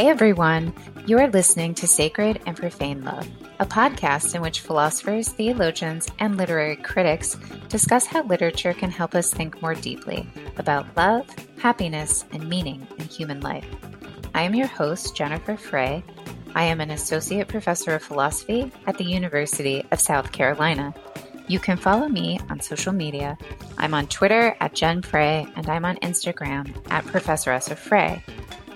Hey everyone, you are listening to Sacred and Profane Love, a podcast in which philosophers, theologians, and literary critics discuss how literature can help us think more deeply about love, happiness, and meaning in human life. I am your host, Jennifer Frey. I am an associate professor of philosophy at the University of South Carolina. You can follow me on social media. I'm on Twitter at Jen Frey, and I'm on Instagram at Professoressa Frey.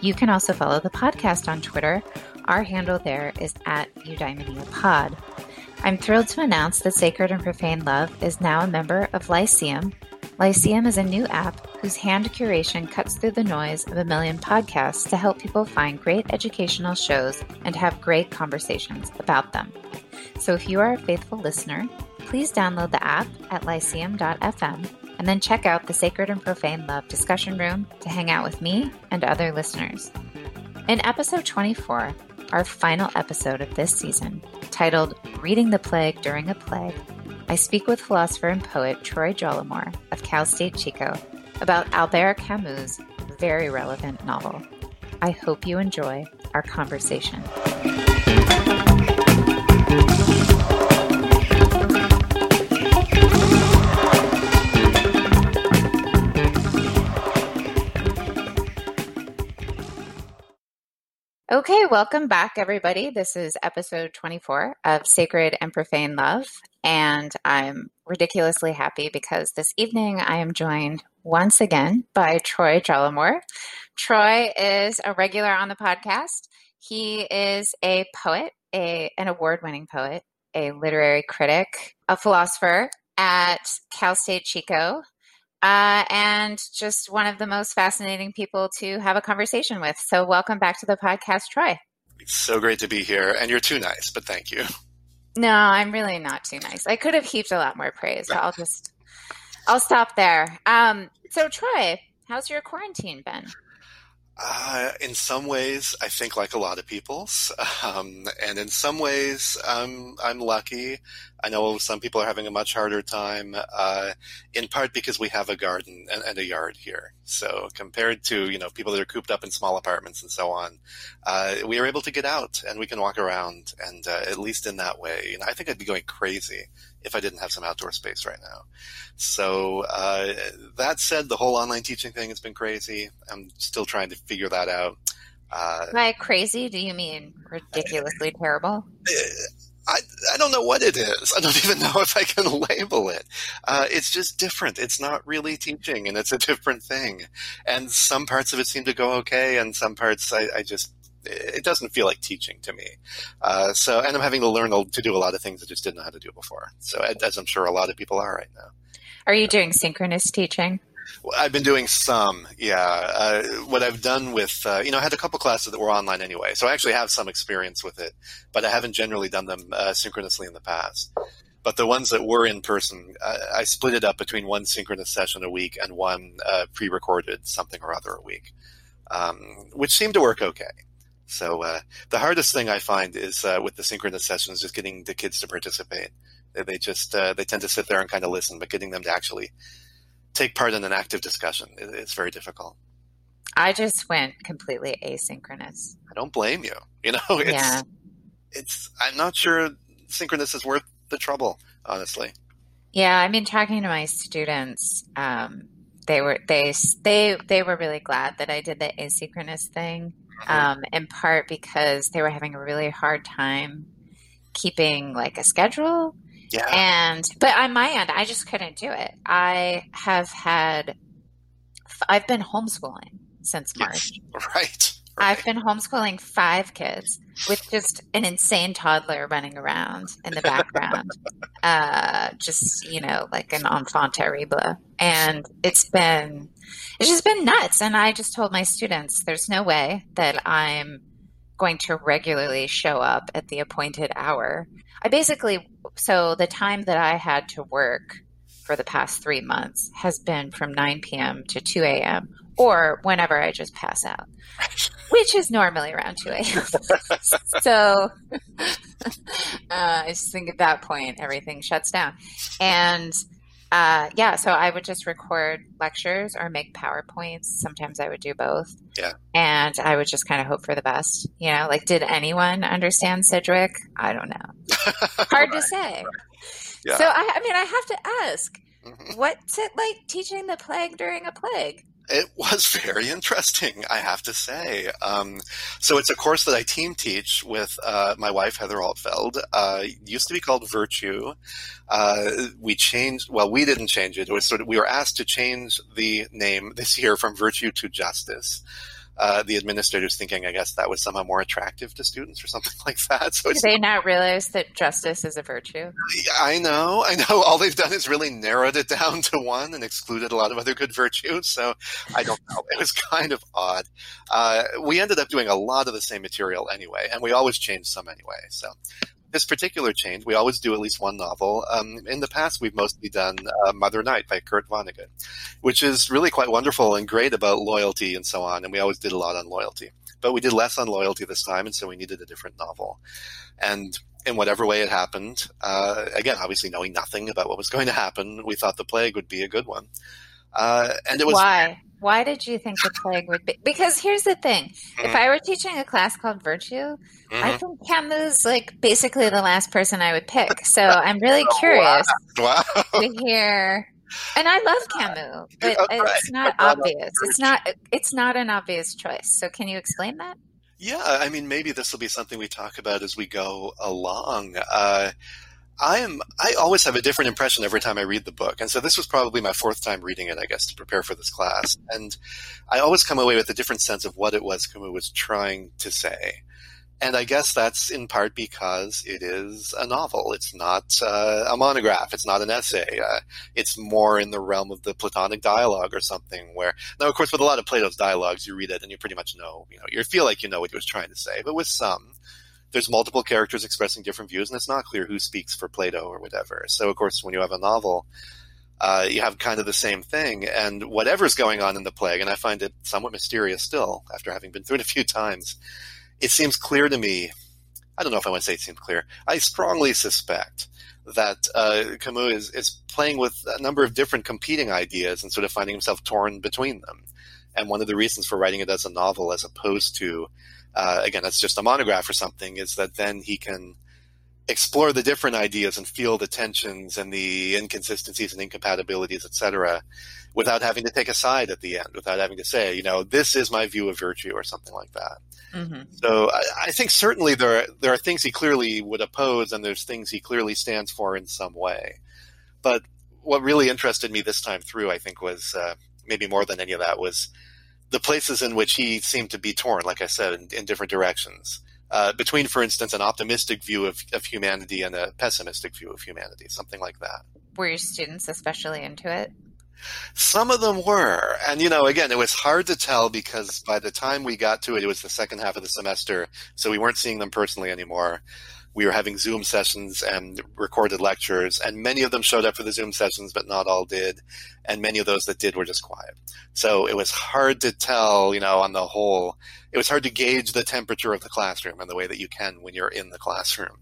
You can also follow the podcast on Twitter. Our handle there is at Eudaimonia Pod. I'm thrilled to announce that Sacred and Profane Love is now a member of Lyceum. Lyceum is a new app whose hand curation cuts through the noise of a million podcasts to help people find great educational shows and have great conversations about them. So if you are a faithful listener, please download the app at lyceum.fm and then check out the Sacred and Profane Love discussion room to hang out with me and other listeners. In episode 24, our final episode of this season, titled Reading the Plague During a Plague, I speak with philosopher and poet Troy Jolimore of Cal State Chico about Albert Camus' very relevant novel. I hope you enjoy our conversation. Okay, welcome back, everybody. This is episode 24 of Sacred and Profane Love. And I'm ridiculously happy because this evening I am joined once again by Troy Jolimore. Troy is a regular on the podcast. He is a poet, a, an award winning poet, a literary critic, a philosopher at Cal State Chico, uh, and just one of the most fascinating people to have a conversation with. So, welcome back to the podcast, Troy. It's so great to be here, and you're too nice, but thank you. No, I'm really not too nice. I could have heaped a lot more praise. So I'll just, I'll stop there. Um, so, Troy, how's your quarantine been? Uh, in some ways, I think like a lot of people's, um, and in some ways, I'm I'm lucky. I know some people are having a much harder time, uh, in part because we have a garden and, and, a yard here. So compared to you know people that are cooped up in small apartments and so on, uh, we are able to get out and we can walk around, and uh, at least in that way, you know, I think I'd be going crazy if I didn't have some outdoor space right now. So uh, that said, the whole online teaching thing has been crazy. I'm still trying to figure that out. Uh, By crazy, do you mean ridiculously terrible? I, I don't know what it is. I don't even know if I can label it. Uh, it's just different. It's not really teaching, and it's a different thing. And some parts of it seem to go okay, and some parts I, I just it doesn't feel like teaching to me. Uh, so, and I'm having to learn to do a lot of things I just didn't know how to do before. So, as I'm sure a lot of people are right now. Are you doing synchronous teaching? I've been doing some, yeah. Uh, what I've done with, uh, you know, I had a couple classes that were online anyway, so I actually have some experience with it, but I haven't generally done them uh, synchronously in the past. But the ones that were in person, I split it up between one synchronous session a week and one uh, pre-recorded something or other a week, um, which seemed to work okay. So uh, the hardest thing I find is uh, with the synchronous sessions, just getting the kids to participate. They, they just they tend to sit there and kind of listen, but getting them to actually take part in an active discussion it's very difficult. I just went completely asynchronous. I don't blame you. You know, it's, yeah. it's I'm not sure synchronous is worth the trouble, honestly. Yeah, I mean, talking to my students, um, they were they they they were really glad that I did the asynchronous thing um, in part because they were having a really hard time keeping like a schedule. Yeah. And but on my end, I just couldn't do it. I have had, I've been homeschooling since March. Yes. Right. I've been homeschooling five kids with just an insane toddler running around in the background, uh, just you know, like an enfant terrible, and it's been it's just been nuts. And I just told my students, there's no way that I'm going to regularly show up at the appointed hour. I basically, so the time that I had to work for the past three months has been from 9 p.m. to 2 a.m. or whenever I just pass out, which is normally around 2 a.m. so uh, I just think at that point everything shuts down. And uh, yeah, so I would just record lectures or make PowerPoints. Sometimes I would do both. Yeah. And I would just kind of hope for the best. You know, like, did anyone understand Sidgwick? I don't know. Hard right. to say. Yeah. So, I, I mean, I have to ask mm-hmm. what's it like teaching the plague during a plague? It was very interesting, I have to say. Um, so it's a course that I team teach with uh, my wife Heather Altfeld. Uh, used to be called Virtue. Uh, we changed. Well, we didn't change it. It was sort of we were asked to change the name this year from Virtue to Justice uh, the administrators thinking, I guess, that was somehow more attractive to students or something like that. So they not realize that justice is a virtue? I know, I know. All they've done is really narrowed it down to one and excluded a lot of other good virtues. So I don't know. It was kind of odd. Uh, we ended up doing a lot of the same material anyway, and we always changed some anyway. So this particular change, we always do at least one novel. Um, in the past, we've mostly done uh, Mother Night by Kurt Vonnegut, which is really quite wonderful and great about loyalty and so on. And we always did a lot on loyalty, but we did less on loyalty this time, and so we needed a different novel. And in whatever way it happened, uh, again, obviously knowing nothing about what was going to happen, we thought the plague would be a good one. Uh, and it was why why did you think the plague would be? Because here's the thing: mm-hmm. if I were teaching a class called Virtue, mm-hmm. I think Camus like basically the last person I would pick. So I'm really curious wow. Wow. to hear. And I love Camus, but okay. it's not obvious. It's not. It's not an obvious choice. So can you explain that? Yeah, I mean, maybe this will be something we talk about as we go along. Uh, I am I always have a different impression every time I read the book. And so this was probably my fourth time reading it, I guess, to prepare for this class. And I always come away with a different sense of what it was Camus was trying to say. And I guess that's in part because it is a novel. It's not uh, a monograph. It's not an essay. Uh, it's more in the realm of the Platonic dialogue or something. Where now, of course, with a lot of Plato's dialogues, you read it and you pretty much know. You know, you feel like you know what he was trying to say. But with some, there's multiple characters expressing different views, and it's not clear who speaks for Plato or whatever. So, of course, when you have a novel, uh, you have kind of the same thing. And whatever's going on in the plague, and I find it somewhat mysterious still after having been through it a few times, it seems clear to me. I don't know if I want to say it seems clear. I strongly suspect that uh, Camus is, is playing with a number of different competing ideas and sort of finding himself torn between them. And one of the reasons for writing it as a novel as opposed to uh, again, that's just a monograph or something, is that then he can explore the different ideas and feel the tensions and the inconsistencies and incompatibilities, etc., without having to take a side at the end, without having to say, you know, this is my view of virtue or something like that. Mm-hmm. So I, I, think certainly there are, there are things he clearly would oppose, and there's things he clearly stands for in some way. But what really interested me this time through, I think, was uh, maybe more than any of that was the places in which he seemed to be torn, like I said, in, in different directions. Uh, between, for instance, an optimistic view of, of humanity and a pessimistic view of humanity, something like that. Were your students especially into it? Some of them were. And, you know, again, it was hard to tell because by the time we got to it, it was the second half of the semester. So we weren't seeing them personally anymore we were having Zoom sessions and recorded lectures, and many of them showed up for the Zoom sessions, but not all did. And many of those that did were just quiet. So it was hard to tell, you know, on the whole, it was hard to gauge the temperature of the classroom in the way that you can when you're in the classroom.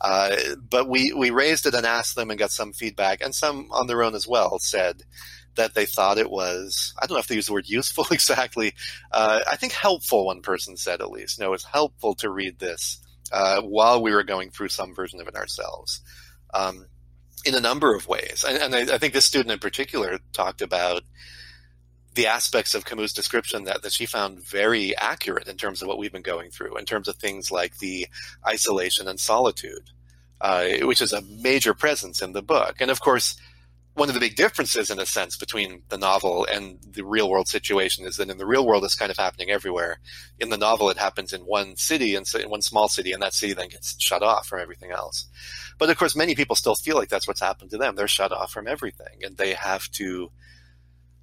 Uh, but we, we raised it and asked them and got some feedback, and some on their own as well said that they thought it was, I don't know if they use the word useful exactly. Uh, I think helpful, one person said at least. No, it was helpful to read this uh, while we were going through some version of it ourselves. Um, in a number of ways. And, and I, I, think this student in particular talked about the aspects of Camus' description that, that she found very accurate in terms of what we've been going through, in terms of things like the isolation and solitude, uh, which is a major presence in the book. And of course, one of the big differences, in a sense, between the novel and the real world situation is that in the real world, it's kind of happening everywhere. In the novel, it happens in one city and so in one small city, and that city then gets shut off from everything else. But of course, many people still feel like that's what's happened to them. They're shut off from everything, and they have to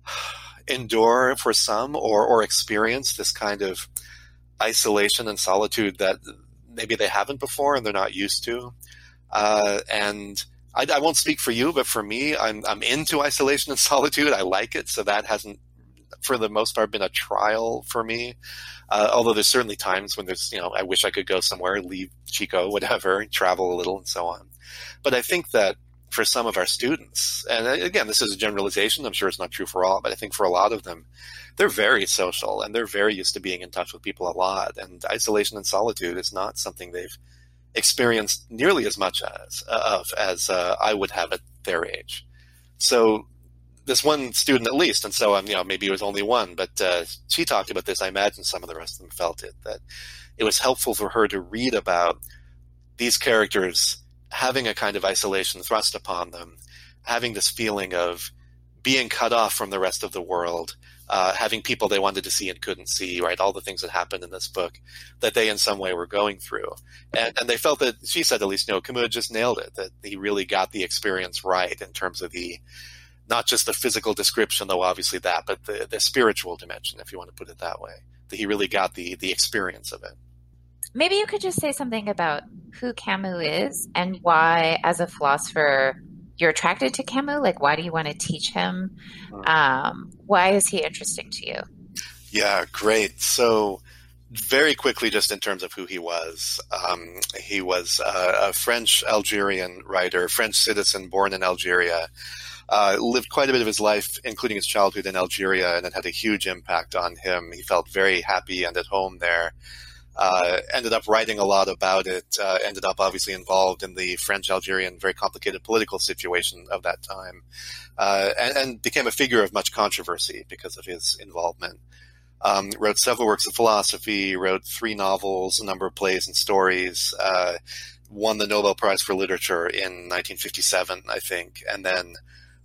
endure for some or or experience this kind of isolation and solitude that maybe they haven't before and they're not used to, uh, and I, I, won't speak for you, but for me, I'm, I'm into isolation and solitude. I like it. So that hasn't, for the most part, been a trial for me. Uh, although there's certainly times when there's, you know, I wish I could go somewhere, leave Chico, whatever, travel a little and so on. But I think that for some of our students, and again, this is a generalization. I'm sure it's not true for all, but I think for a lot of them, they're very social and they're very used to being in touch with people a lot. And isolation and solitude is not something they've experienced nearly as much as of as uh, I would have at their age. So this one student at least, and so um, you know maybe it was only one, but uh, she talked about this. I imagine some of the rest of them felt it that it was helpful for her to read about these characters having a kind of isolation thrust upon them, having this feeling of being cut off from the rest of the world, uh, having people they wanted to see and couldn't see, right? All the things that happened in this book that they in some way were going through. And, and they felt that, she said at least, you know, Camus just nailed it, that he really got the experience right in terms of the, not just the physical description, though obviously that, but the, the spiritual dimension, if you want to put it that way. That he really got the, the experience of it. Maybe you could just say something about who Camus is and why, as a philosopher, you're attracted to Camus? Like, why do you want to teach him? Hmm. Um, why is he interesting to you? Yeah, great. So, very quickly, just in terms of who he was, um, he was a, a French Algerian writer, French citizen born in Algeria. Uh, lived quite a bit of his life, including his childhood in Algeria, and it had a huge impact on him. He felt very happy and at home there uh, ended up writing a lot about it, uh, ended up obviously involved in the French Algerian, very complicated political situation of that time, uh, and, and, became a figure of much controversy because of his involvement. Um, wrote several works of philosophy, wrote three novels, a number of plays and stories, uh, won the Nobel Prize for Literature in 1957, I think, and then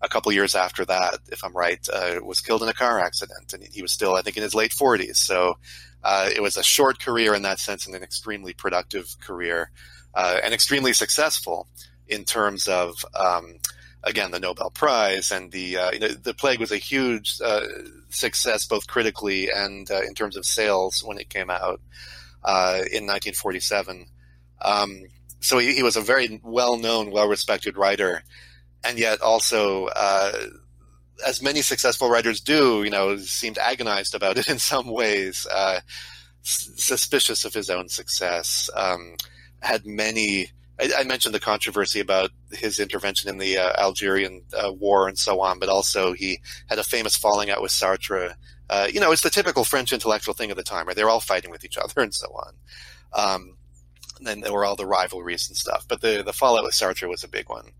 a couple years after that, if I'm right, uh, was killed in a car accident, and he was still, I think, in his late 40s. So uh, it was a short career in that sense, and an extremely productive career, uh, and extremely successful in terms of. Um, again, the Nobel Prize and the uh, you know, the plague was a huge uh, success both critically and uh, in terms of sales when it came out in 1947. Um, so he, he, was a very well known, well respected writer and yet also, uh, as many successful writers do, you know, seemed agonized about it in some ways, uh, s- suspicious of his own success. Um, had many. I, I, mentioned the controversy about his intervention in the uh, Algerian uh, war and so on, but also he had a famous falling out with Sartre. Uh, you know, it's the typical French intellectual thing of the time, right? They're all fighting with each other and so on. Um, and there were all the rivalries and stuff. But the the fallout with Sartre was a big one.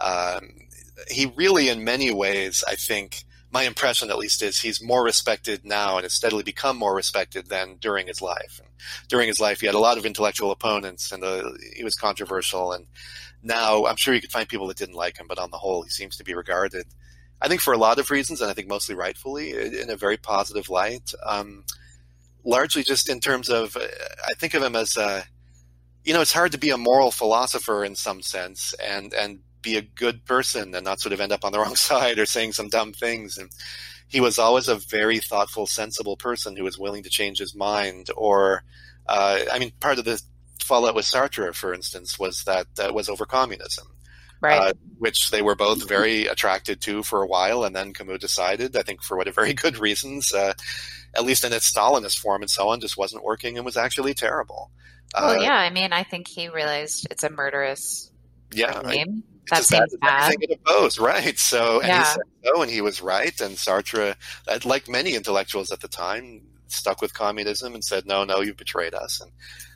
Um, he really, in many ways, I think my impression at least is he's more respected now and has steadily become more respected than during his life. And during his life, he had a lot of intellectual opponents and uh, he was controversial. And now I'm sure you could find people that didn't like him, but on the whole, he seems to be regarded, I think, for a lot of reasons, and I think mostly rightfully, in a very positive light. Um, largely just in terms of, I think of him as a, you know, it's hard to be a moral philosopher in some sense and, and be a good person and not sort of end up on the wrong side or saying some dumb things. And he was always a very thoughtful, sensible person who was willing to change his mind. Or, uh, I mean, part of the fallout with Sartre, for instance, was that uh, was over communism. Right. Uh, which they were both very attracted to for a while, and then Camus decided, I think for what very good reasons, uh, at least in its Stalinist form and so on, just wasn't working and was actually terrible. Well, uh, yeah, I mean, I think he realized it's a murderous yeah, regime that seems bad. Opposed, right? So, and yeah. he said so, and he was right. And Sartre, like many intellectuals at the time, stuck with communism and said, "No, no, you've betrayed us." And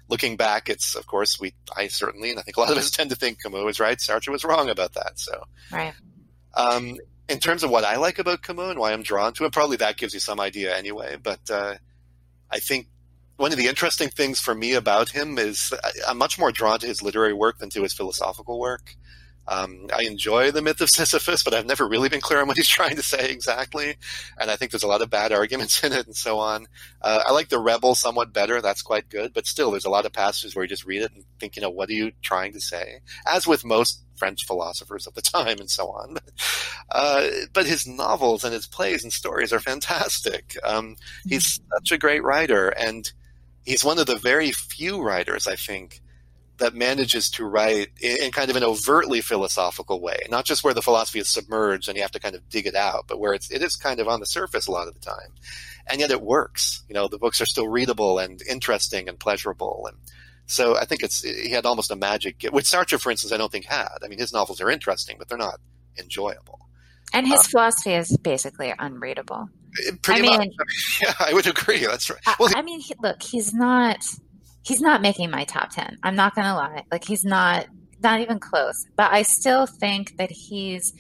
looking back, it's of course we, I certainly, and I think a lot of us tend to think Camus was right. Sartre was wrong about that. So, right. Um, in terms of what I like about Camus and why I'm drawn to him, probably that gives you some idea anyway. But uh, I think one of the interesting things for me about him is I'm much more drawn to his literary work than to his philosophical work. Um, I enjoy the myth of Sisyphus, but I've never really been clear on what he's trying to say exactly. And I think there's a lot of bad arguments in it and so on. Uh, I like The Rebel somewhat better. That's quite good. But still, there's a lot of passages where you just read it and think, you know, what are you trying to say? As with most French philosophers of the time and so on. Uh, but his novels and his plays and stories are fantastic. Um, he's such a great writer. And he's one of the very few writers, I think, that manages to write in kind of an overtly philosophical way, not just where the philosophy is submerged and you have to kind of dig it out, but where it's, it is kind of on the surface a lot of the time. And yet it works. You know, the books are still readable and interesting and pleasurable. And So I think it's he had almost a magic. Which Sartre, for instance, I don't think had. I mean, his novels are interesting, but they're not enjoyable. And his um, philosophy is basically unreadable. Pretty I mean, much. Yeah, I would agree. That's right. Well, I, I mean, he, look, he's not he's not making my top 10. I'm not going to lie. Like he's not not even close. But I still think that he's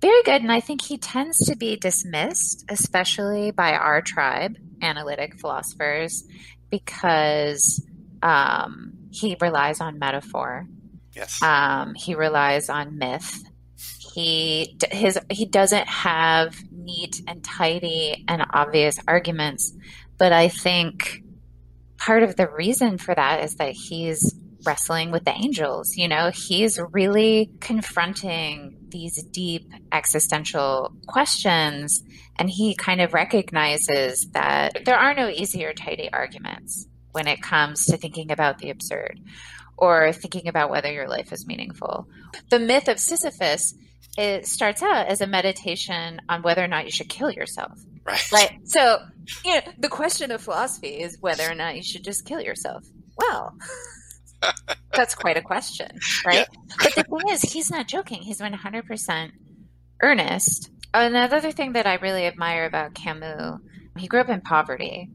very good and I think he tends to be dismissed especially by our tribe, analytic philosophers because um, he relies on metaphor. Yes. Um, he relies on myth he his he doesn't have neat and tidy and obvious arguments, but I think part of the reason for that is that he's wrestling with the angels. You know, he's really confronting these deep existential questions, and he kind of recognizes that there are no easy or tidy arguments when it comes to thinking about the absurd or thinking about whether your life is meaningful. The myth of Sisyphus it starts out as a meditation on whether or not you should kill yourself. Right. Right. So, you know, the question of philosophy is whether or not you should just kill yourself. Well, that's quite a question, right? Yeah. but the thing is, he's not joking. He's 100% earnest. Another thing that I really admire about Camus, he grew up in poverty.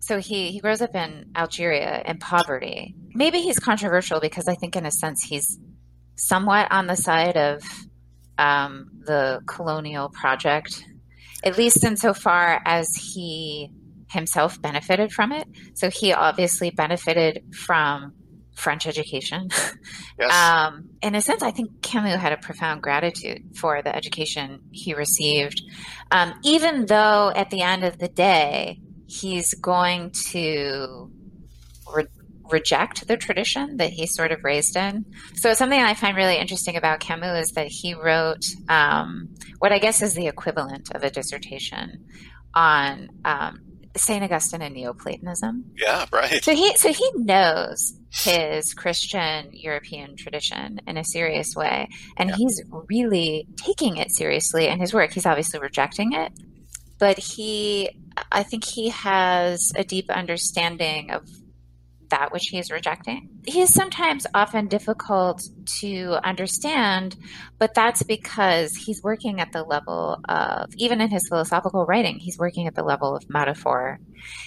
So he, he grows up in Algeria in poverty. Maybe he's controversial because I think, in a sense, he's somewhat on the side of um, the colonial project, at least insofar as he himself benefited from it. So he obviously benefited from French education. Yes. Um, in a sense, I think Camus had a profound gratitude for the education he received, um, even though at the end of the day, he's going to reject the tradition that he's sort of raised in. So something I find really interesting about Camus is that he wrote um, what I guess is the equivalent of a dissertation on um, Saint Augustine and Neoplatonism. Yeah, right. So he so he knows his Christian European tradition in a serious way, and yeah. he's really taking it seriously in his work. He's obviously rejecting it, but he, I think, he has a deep understanding of that which he is rejecting. He is sometimes often difficult to understand, but that's because he's working at the level of, even in his philosophical writing, he's working at the level of metaphor.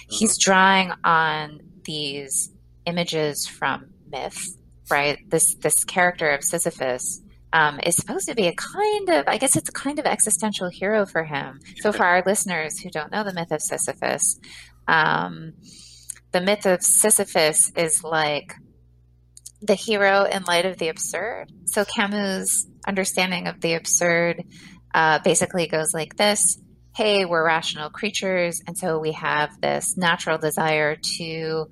He's drawing on these images from myth, right? This this character of Sisyphus um, is supposed to be a kind of, I guess it's a kind of existential hero for him. So, for our listeners who don't know the myth of Sisyphus, um, the myth of Sisyphus is like the hero in light of the absurd. So Camus' understanding of the absurd uh, basically goes like this Hey, we're rational creatures, and so we have this natural desire to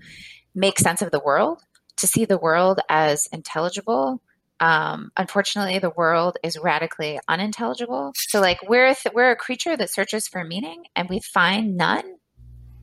make sense of the world, to see the world as intelligible. Um, unfortunately, the world is radically unintelligible. So, like, we're th- we're a creature that searches for meaning, and we find none.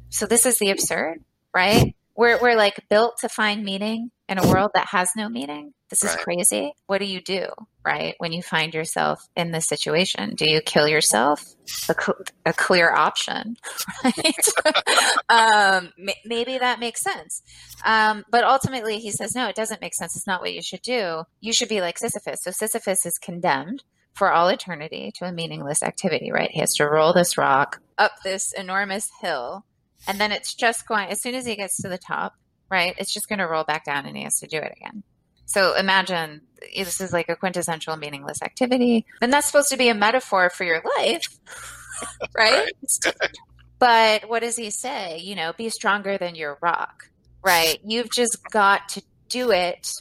So, this is the absurd right? We're, we're like built to find meaning in a world that has no meaning. This is right. crazy. What do you do, right? When you find yourself in this situation, do you kill yourself? A, cl- a clear option, right? um, m- maybe that makes sense. Um, but ultimately, he says, no, it doesn't make sense. It's not what you should do. You should be like Sisyphus. So Sisyphus is condemned for all eternity to a meaningless activity, right? He has to roll this rock up this enormous hill and then it's just going as soon as he gets to the top right it's just going to roll back down and he has to do it again. So imagine this is like a quintessential meaningless activity. And that's supposed to be a metaphor for your life right, right. but what does he say? You know be stronger than your rock right? You've just got to do it.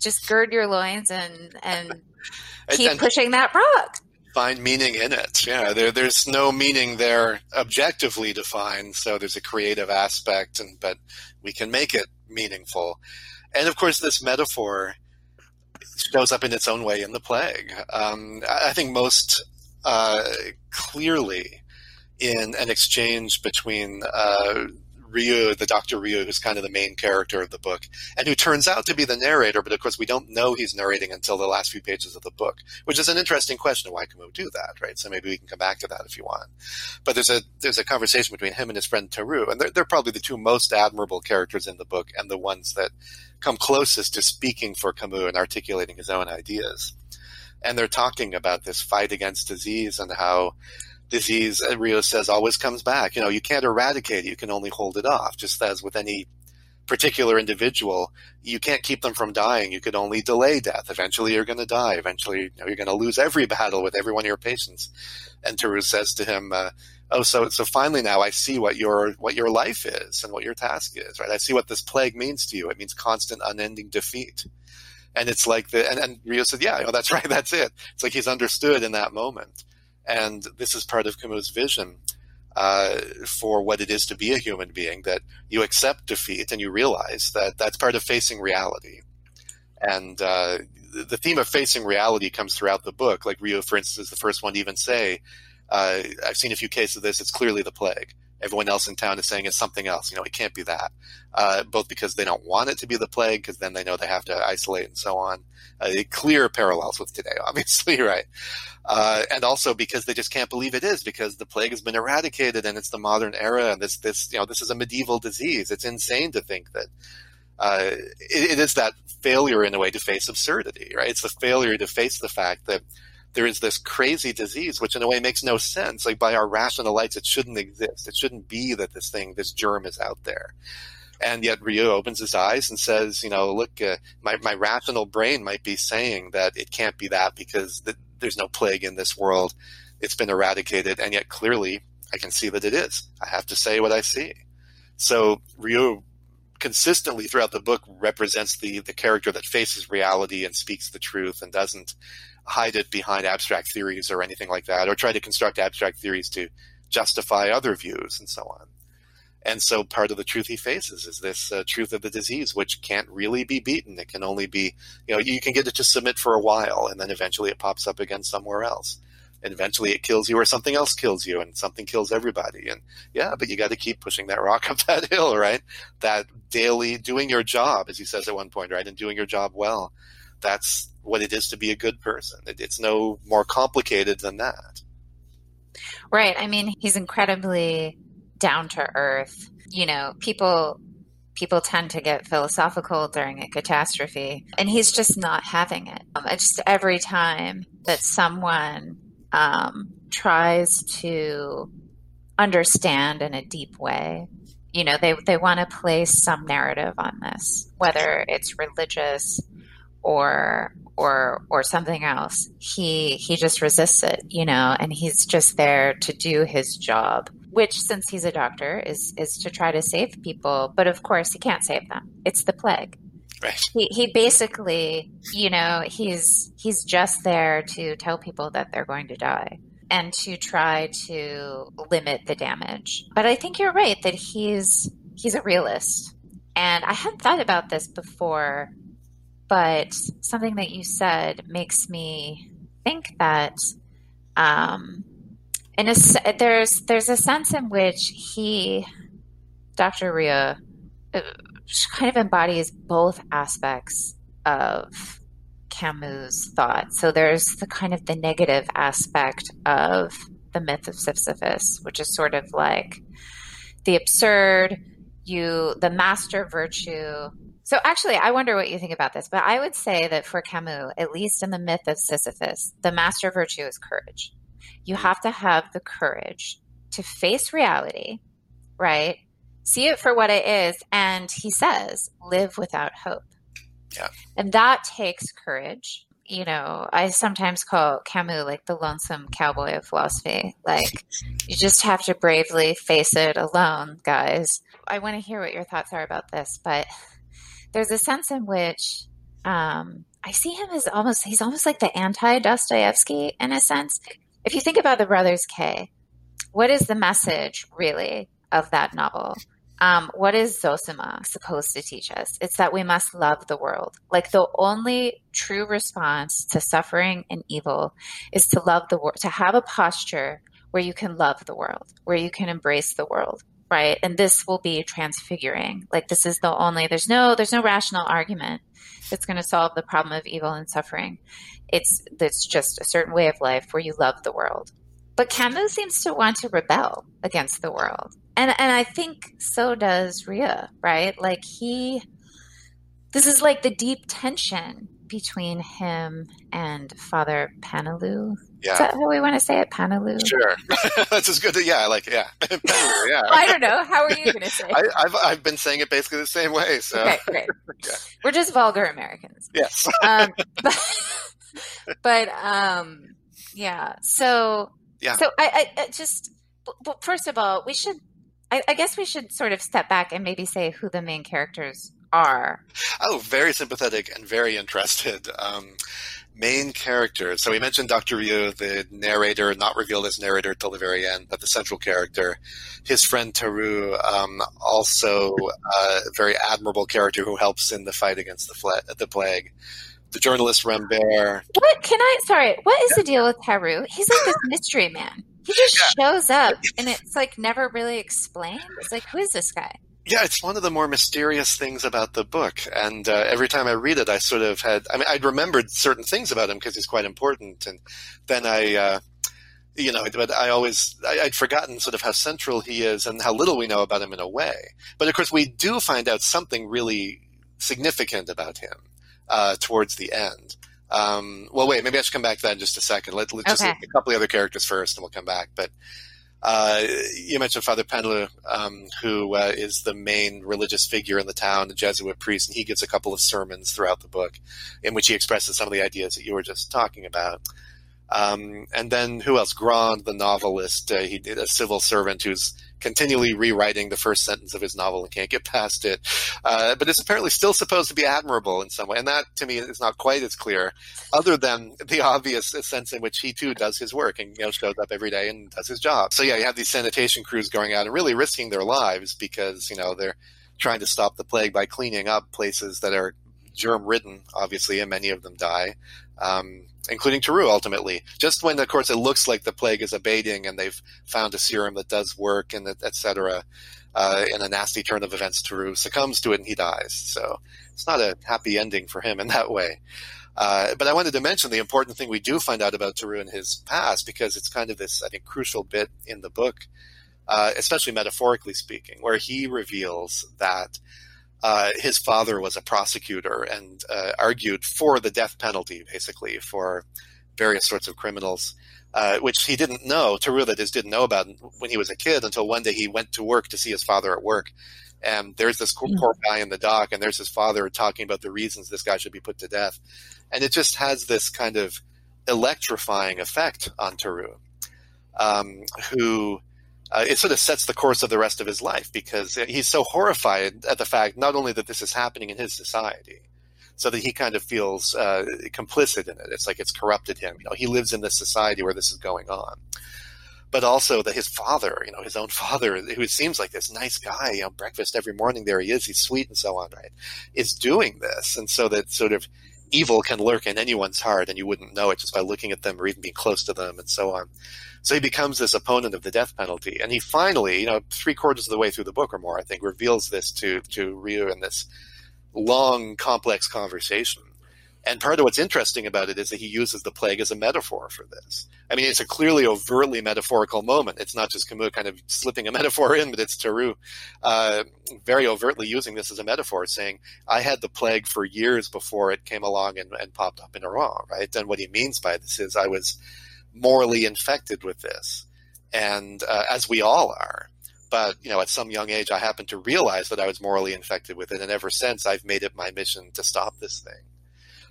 Just gird your loins and and keep pushing that rock find meaning in it. Yeah, there, there's no meaning there objectively defined, so there's a creative aspect, and but we can make it meaningful. And of course, this metaphor shows up in its own way in the plague. Um, I think most uh, clearly in an exchange between uh, Rieux, the Dr. Rieux, who's kind of the main character of the book, and who turns out to be the narrator, but of course we don't know he's narrating until the last few pages of the book, which is an interesting question why Camus do that, right? So maybe we can come back to that if you want. But there's a there's a conversation between him and his friend Tarrou, and they're, they're probably the two most admirable characters in the book and the ones that come closest to speaking for Camus and articulating his own ideas. And they're talking about this fight against disease and how disease, Rieux says, always comes back. You know, you can't eradicate it, you can only hold it off, just as with any particular individual, you can't keep them from dying. You could only delay death. Eventually, you're going to die. Eventually, you you're going to lose every battle with every one of your patients. And Tarrou says to him, uh, "Oh, so so finally now I see what your what your life is and what your task is. Right? I see what this plague means to you. It means constant, unending defeat." And it's like the and, and Rieux said, "Yeah, you know, that's right. That's it." It's like he's understood in that moment. And this is part of Camus' vision uh, for what it is to be a human being that you accept defeat and you realize that that's part of facing reality. And uh, the theme of facing reality comes throughout the book. Like Rieux, for instance, is the first one to even say, uh, I've seen a few cases of this, it's clearly the plague everyone else in town is saying it's something else. You know, it can't be that. Uh, both because they don't want it to be the plague, because then they know they have to isolate and so on. Uh, clear parallels with today, obviously, right? Uh, and also because they just can't believe it is, because the plague has been eradicated and it's the modern era, and this, this, you know, this is a medieval disease. It's insane to think that. Uh, it, it is that failure in a way to face absurdity, right? It's the failure to face the fact that there is this crazy disease, which in a way makes no sense. Like by our rational lights, it shouldn't exist. It shouldn't be that this thing, this germ is out there. And yet Rieux opens his eyes and says, you know, look, uh, my, my rational brain might be saying that it can't be that because th- there's no plague in this world. It's been eradicated. And yet clearly I can see that it is. I have to say what I see. So Rieux consistently throughout the book represents the, the character that faces reality and speaks the truth and doesn't hide it behind abstract theories or anything like that, or try to construct abstract theories to justify other views and so on. And so part of the truth he faces is this uh, truth of the disease, which can't really be beaten. It can only be, you know, you can get it to submit for a while and then eventually it pops up again somewhere else. And eventually it kills you or something else kills you and something kills everybody. And yeah, but you got to keep pushing that rock up that hill, right? That daily doing your job, as he says at one point, right? And doing your job well. That's what it is to be a good person. It, it's no more complicated than that. Right. I mean, he's incredibly down to earth. You know, people people tend to get philosophical during a catastrophe, and he's just not having it. Um, just every time that someone um, tries to understand in a deep way, you know, they they want to place some narrative on this, whether it's religious or or or something else. He he just resists it you know and he's just there to do his job which since he's a doctor is is to try to save people. But of course he can't save them. It's the plague. Right. He, he basically you know he's he's just there to tell people that they're going to die and to try to limit the damage. But i think you're right that he's he's a realist. And i hadn't thought about this before but something that you said makes me think that um, in a, there's there's a sense in which he, Dr. Rieux, uh, kind of embodies both aspects of Camus' thought. So there's the kind of the negative aspect of the myth of Sisyphus, which is sort of like the absurd, you the master virtue so actually, I wonder what you think about this, but I would say that for Camus, at least in the myth of Sisyphus, the master virtue is courage. You have to have the courage to face reality, right? See it for what it is. And he says, live without hope. Yeah. And that takes courage. You know, I sometimes call Camus like the lonesome cowboy of philosophy. Like, you just have to bravely face it alone, guys. I want to hear what your thoughts are about this, but there's a sense in which um, I see him as almost he's almost like the anti Dostoevsky in a sense. If you think about the Brothers K, what is the message really of that novel? Um, what is Zosima supposed to teach us? It's that we must love the world. Like the only true response to suffering and evil is to love the world, to have a posture where you can love the world, where you can embrace the world. Right? And this will be transfiguring. Like this is the only there's no there's no rational argument that's going to solve the problem of evil and suffering. It's it's just a certain way of life where you love the world. But Camus seems to want to rebel against the world. And and I think so does Rieux, right? Like he this is like the deep tension between him and Father Paneloux. Yeah. Is that how we want to say it? Paneloux? Sure. That's as good. Yeah, like, yeah. Yeah. I don't know. How are you going to say it? I, have I've been saying it basically the same way. So. Okay, great. Yeah. We're just vulgar Americans. Yes. Um, but, but um, yeah. So, Yeah. so I, I, I just, well, first of all, we should, I, I guess we should sort of step back and maybe say who the main characters are. Oh, very sympathetic and very interested. Um, main character. So we mentioned Dr. Rieux, the narrator, not revealed as narrator till the very end, but the central character. His friend Tarrou, um, also a very admirable character who helps in the fight against the, fla- the plague. The journalist Rambert. What can I, sorry, what is the deal with Tarrou? He's like this mystery man. He just shows up and it's like never really explained. It's like, who is this guy? Yeah, it's one of the more mysterious things about the book. And uh, every time I read it, I sort of had, I mean, I'd remembered certain things about him because he's quite important. And then I, uh, you know, but I always, I, I'd forgotten sort of how central he is and how little we know about him in a way. But of course, we do find out something really significant about him uh, towards the end. Um, well, wait, maybe I should come back to that in just a second. Let, let's just look at a couple of other characters first and we'll come back. But you mentioned Father Paneloux, um, who uh, is the main religious figure in the town, the Jesuit priest, and he gives a couple of sermons throughout the book in which he expresses some of the ideas that you were just talking about. Um, and then who else? Grand, the novelist, uh, he did a civil servant who's continually rewriting the first sentence of his novel and can't get past it. Uh, but it's apparently still supposed to be admirable in some way, and that to me is not quite as clear, other than the obvious sense in which he too does his work and you know shows up every day and does his job. So yeah, you have these sanitation crews going out and really risking their lives because you know they're trying to stop the plague by cleaning up places that are germ ridden, obviously, and many of them die. Um, including Tarrou ultimately. Just when, of course, it looks like the plague is abating and they've found a serum that does work and et cetera, uh, in a nasty turn of events, Tarrou succumbs to it and he dies. So it's not a happy ending for him in that way. Uh, but I wanted to mention the important thing we do find out about Tarrou in his past because it's kind of this, I think, crucial bit in the book, uh, especially metaphorically speaking, where he reveals that uh, his father was a prosecutor and uh, argued for the death penalty, basically, for various sorts of criminals, uh, which he didn't know, that is didn't know about when he was a kid until one day he went to work to see his father at work. And there's this poor, poor guy in the dock, and there's his father talking about the reasons this guy should be put to death. And it just has this kind of electrifying effect on Tarrou, um, who uh, it sort of sets the course of the rest of his life because he's so horrified at the fact not only that this is happening in his society, so that he kind of feels uh, complicit in it. It's like it's corrupted him. You know, he lives in this society where this is going on, but also that his father, you know, his own father, who seems like this nice guy, you know, breakfast every morning, there he is, he's sweet and so on, right, is doing this, and so that sort of evil can lurk in anyone's heart, and you wouldn't know it just by looking at them or even being close to them, and so on. So he becomes this opponent of the death penalty, and he finally, you know, three quarters of the way through the book or more, I think, reveals this to to Rieux in this long, complex conversation. And part of what's interesting about it is that he uses the plague as a metaphor for this. I mean, it's a clearly overtly metaphorical moment. It's not just Camus kind of slipping a metaphor in, but it's Tarrou uh, very overtly using this as a metaphor, saying, I had the plague for years before it came along and, and popped up in Oran, right? And what he means by this is I was morally infected with this, and uh, as we all are. But you know, at some young age, I happened to realize that I was morally infected with it, and ever since, I've made it my mission to stop this thing.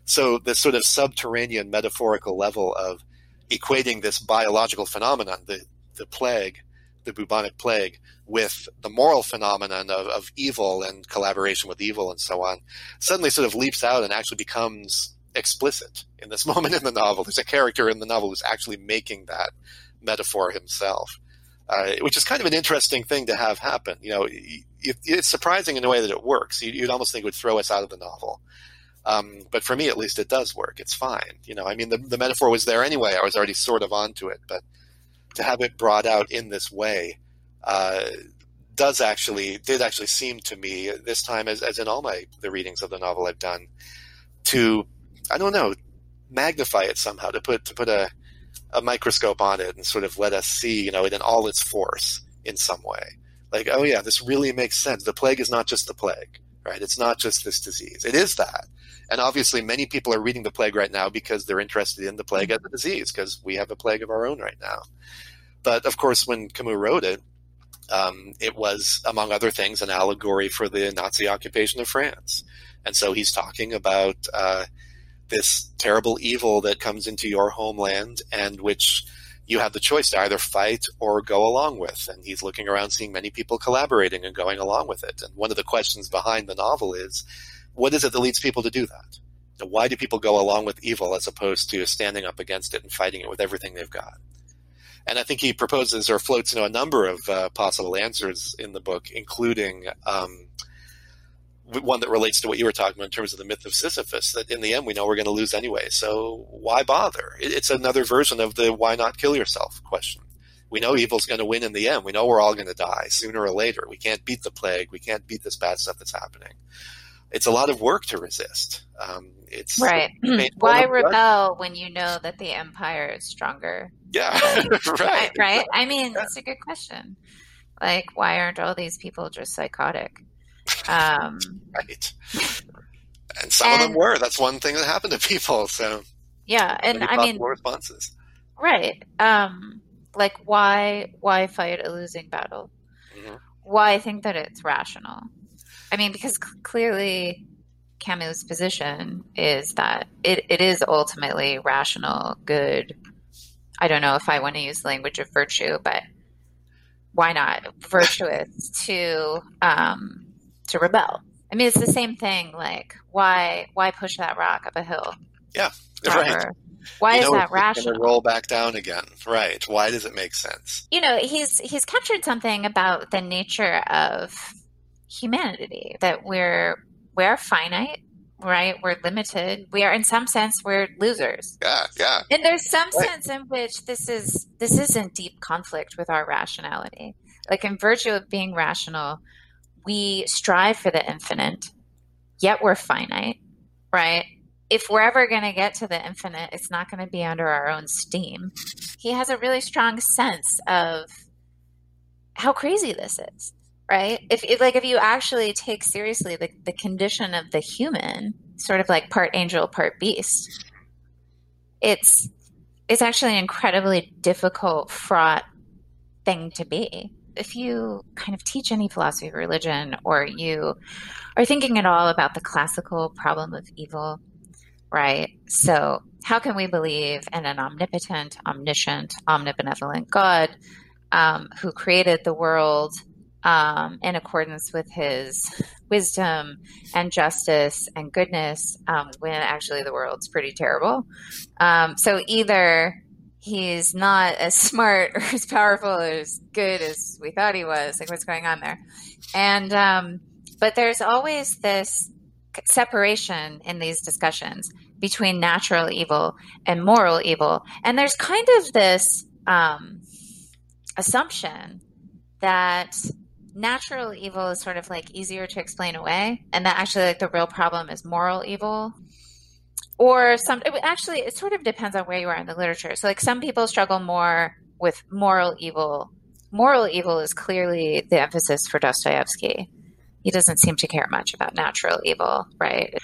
So this sort of subterranean metaphorical level of equating this biological phenomenon, the the plague, the bubonic plague, with the moral phenomenon of, of evil and collaboration with evil and so on, suddenly sort of leaps out and actually becomes explicit in this moment in the novel. There's a character in the novel who's actually making that metaphor himself, uh, which is kind of an interesting thing to have happen. You know, it, it's surprising in a way that it works. You'd almost think it would throw us out of the novel. Um, but for me, at least, it does work. It's fine. You know, I mean, the, the metaphor was there anyway. I was already sort of onto it, but to have it brought out in this way uh, does actually did actually seem to me this time as, as in all my the readings of the novel I've done to I don't know magnify it somehow to put to put a a microscope on it and sort of let us see you know it in all its force in some way like oh yeah this really makes sense the plague is not just the plague right it's not just this disease it is that and obviously many people are reading the plague right now because they're interested in the plague as a disease because we have a plague of our own right now but of course when Camus wrote it um, it was, among other things, an allegory for the Nazi occupation of France. And so he's talking about uh, this terrible evil that comes into your homeland and which you have the choice to either fight or go along with. And he's looking around seeing many people collaborating and going along with it. And one of the questions behind the novel is what is it that leads people to do that? Why do people go along with evil as opposed to standing up against it and fighting it with everything they've got? And I think he proposes or floats you know, a number of uh, possible answers in the book, including um, one that relates to what you were talking about in terms of the myth of Sisyphus. That in the end, we know we're going to lose anyway, so why bother? It's another version of the "why not kill yourself" question. We know evil's going to win in the end. We know we're all going to die sooner or later. We can't beat the plague. We can't beat this bad stuff that's happening. It's a lot of work to resist. Um, it's right. Why rebel when you know that the empire is stronger? Yeah, right. Right. I mean, that's a good question. Like, why aren't all these people just psychotic? Um, right. And some and, of them were. That's one thing that happened to people. So yeah, and I mean, responses. Right. Um, like, why why fight a losing battle? Mm-hmm. Why think that it's rational? I mean, because clearly Camus' position is that it, it is ultimately rational, good. I don't know if I want to use the language of virtue, but why not virtuous to um, to rebel? I mean, it's the same thing. Like, why why push that rock up a hill? Yeah, right. Why you is that rational? roll back down again, right? Why does it make sense? You know, he's he's captured something about the nature of humanity that we're we're finite, right? We're limited. We are, in some sense, we're losers. Yeah, yeah. And there's some right. sense in which this is this is in deep conflict with our rationality. Like in virtue of being rational, we strive for the infinite, yet we're finite, right? If we're ever going to get to the infinite, it's not going to be under our own steam. He has a really strong sense of how crazy this is right? If, if like if you actually take seriously the, the condition of the human, sort of like part angel, part beast, it's it's actually an incredibly difficult, fraught thing to be. If you kind of teach any philosophy of religion or you are thinking at all about the classical problem of evil, right? So, how can we believe in an omnipotent, omniscient, omnibenevolent God um, who created the world um, in accordance with his wisdom and justice and goodness um, when actually the world's pretty terrible. Um, so either he's not as smart or as powerful or as good as we thought he was, like what's going on there. And, um, but there's always this separation in these discussions between natural evil and moral evil. And there's kind of this um, assumption that natural evil is sort of like easier to explain away and that actually like the real problem is moral evil. Or some it actually it sort of depends on where you are in the literature. So like some people struggle more with moral evil. Moral evil is clearly the emphasis for dostoevsky. He doesn't seem to care much about natural evil right?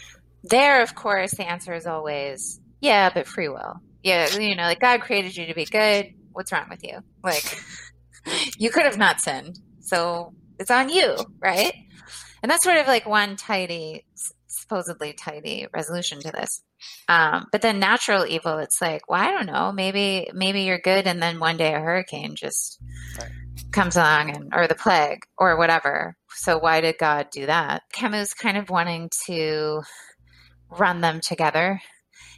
There of course the answer is always yeah but free will. Yeah you know like god created you to be good. What's wrong with you? Like you could have not sinned so it's on you, right? And that's sort of like one tidy, supposedly tidy resolution to this. Um, but then natural evil, it's like, well, I don't know, maybe maybe you're good, and then one day a hurricane just right. comes along, and or the plague or whatever. So why did God do that? Camus kind of wanting to run them together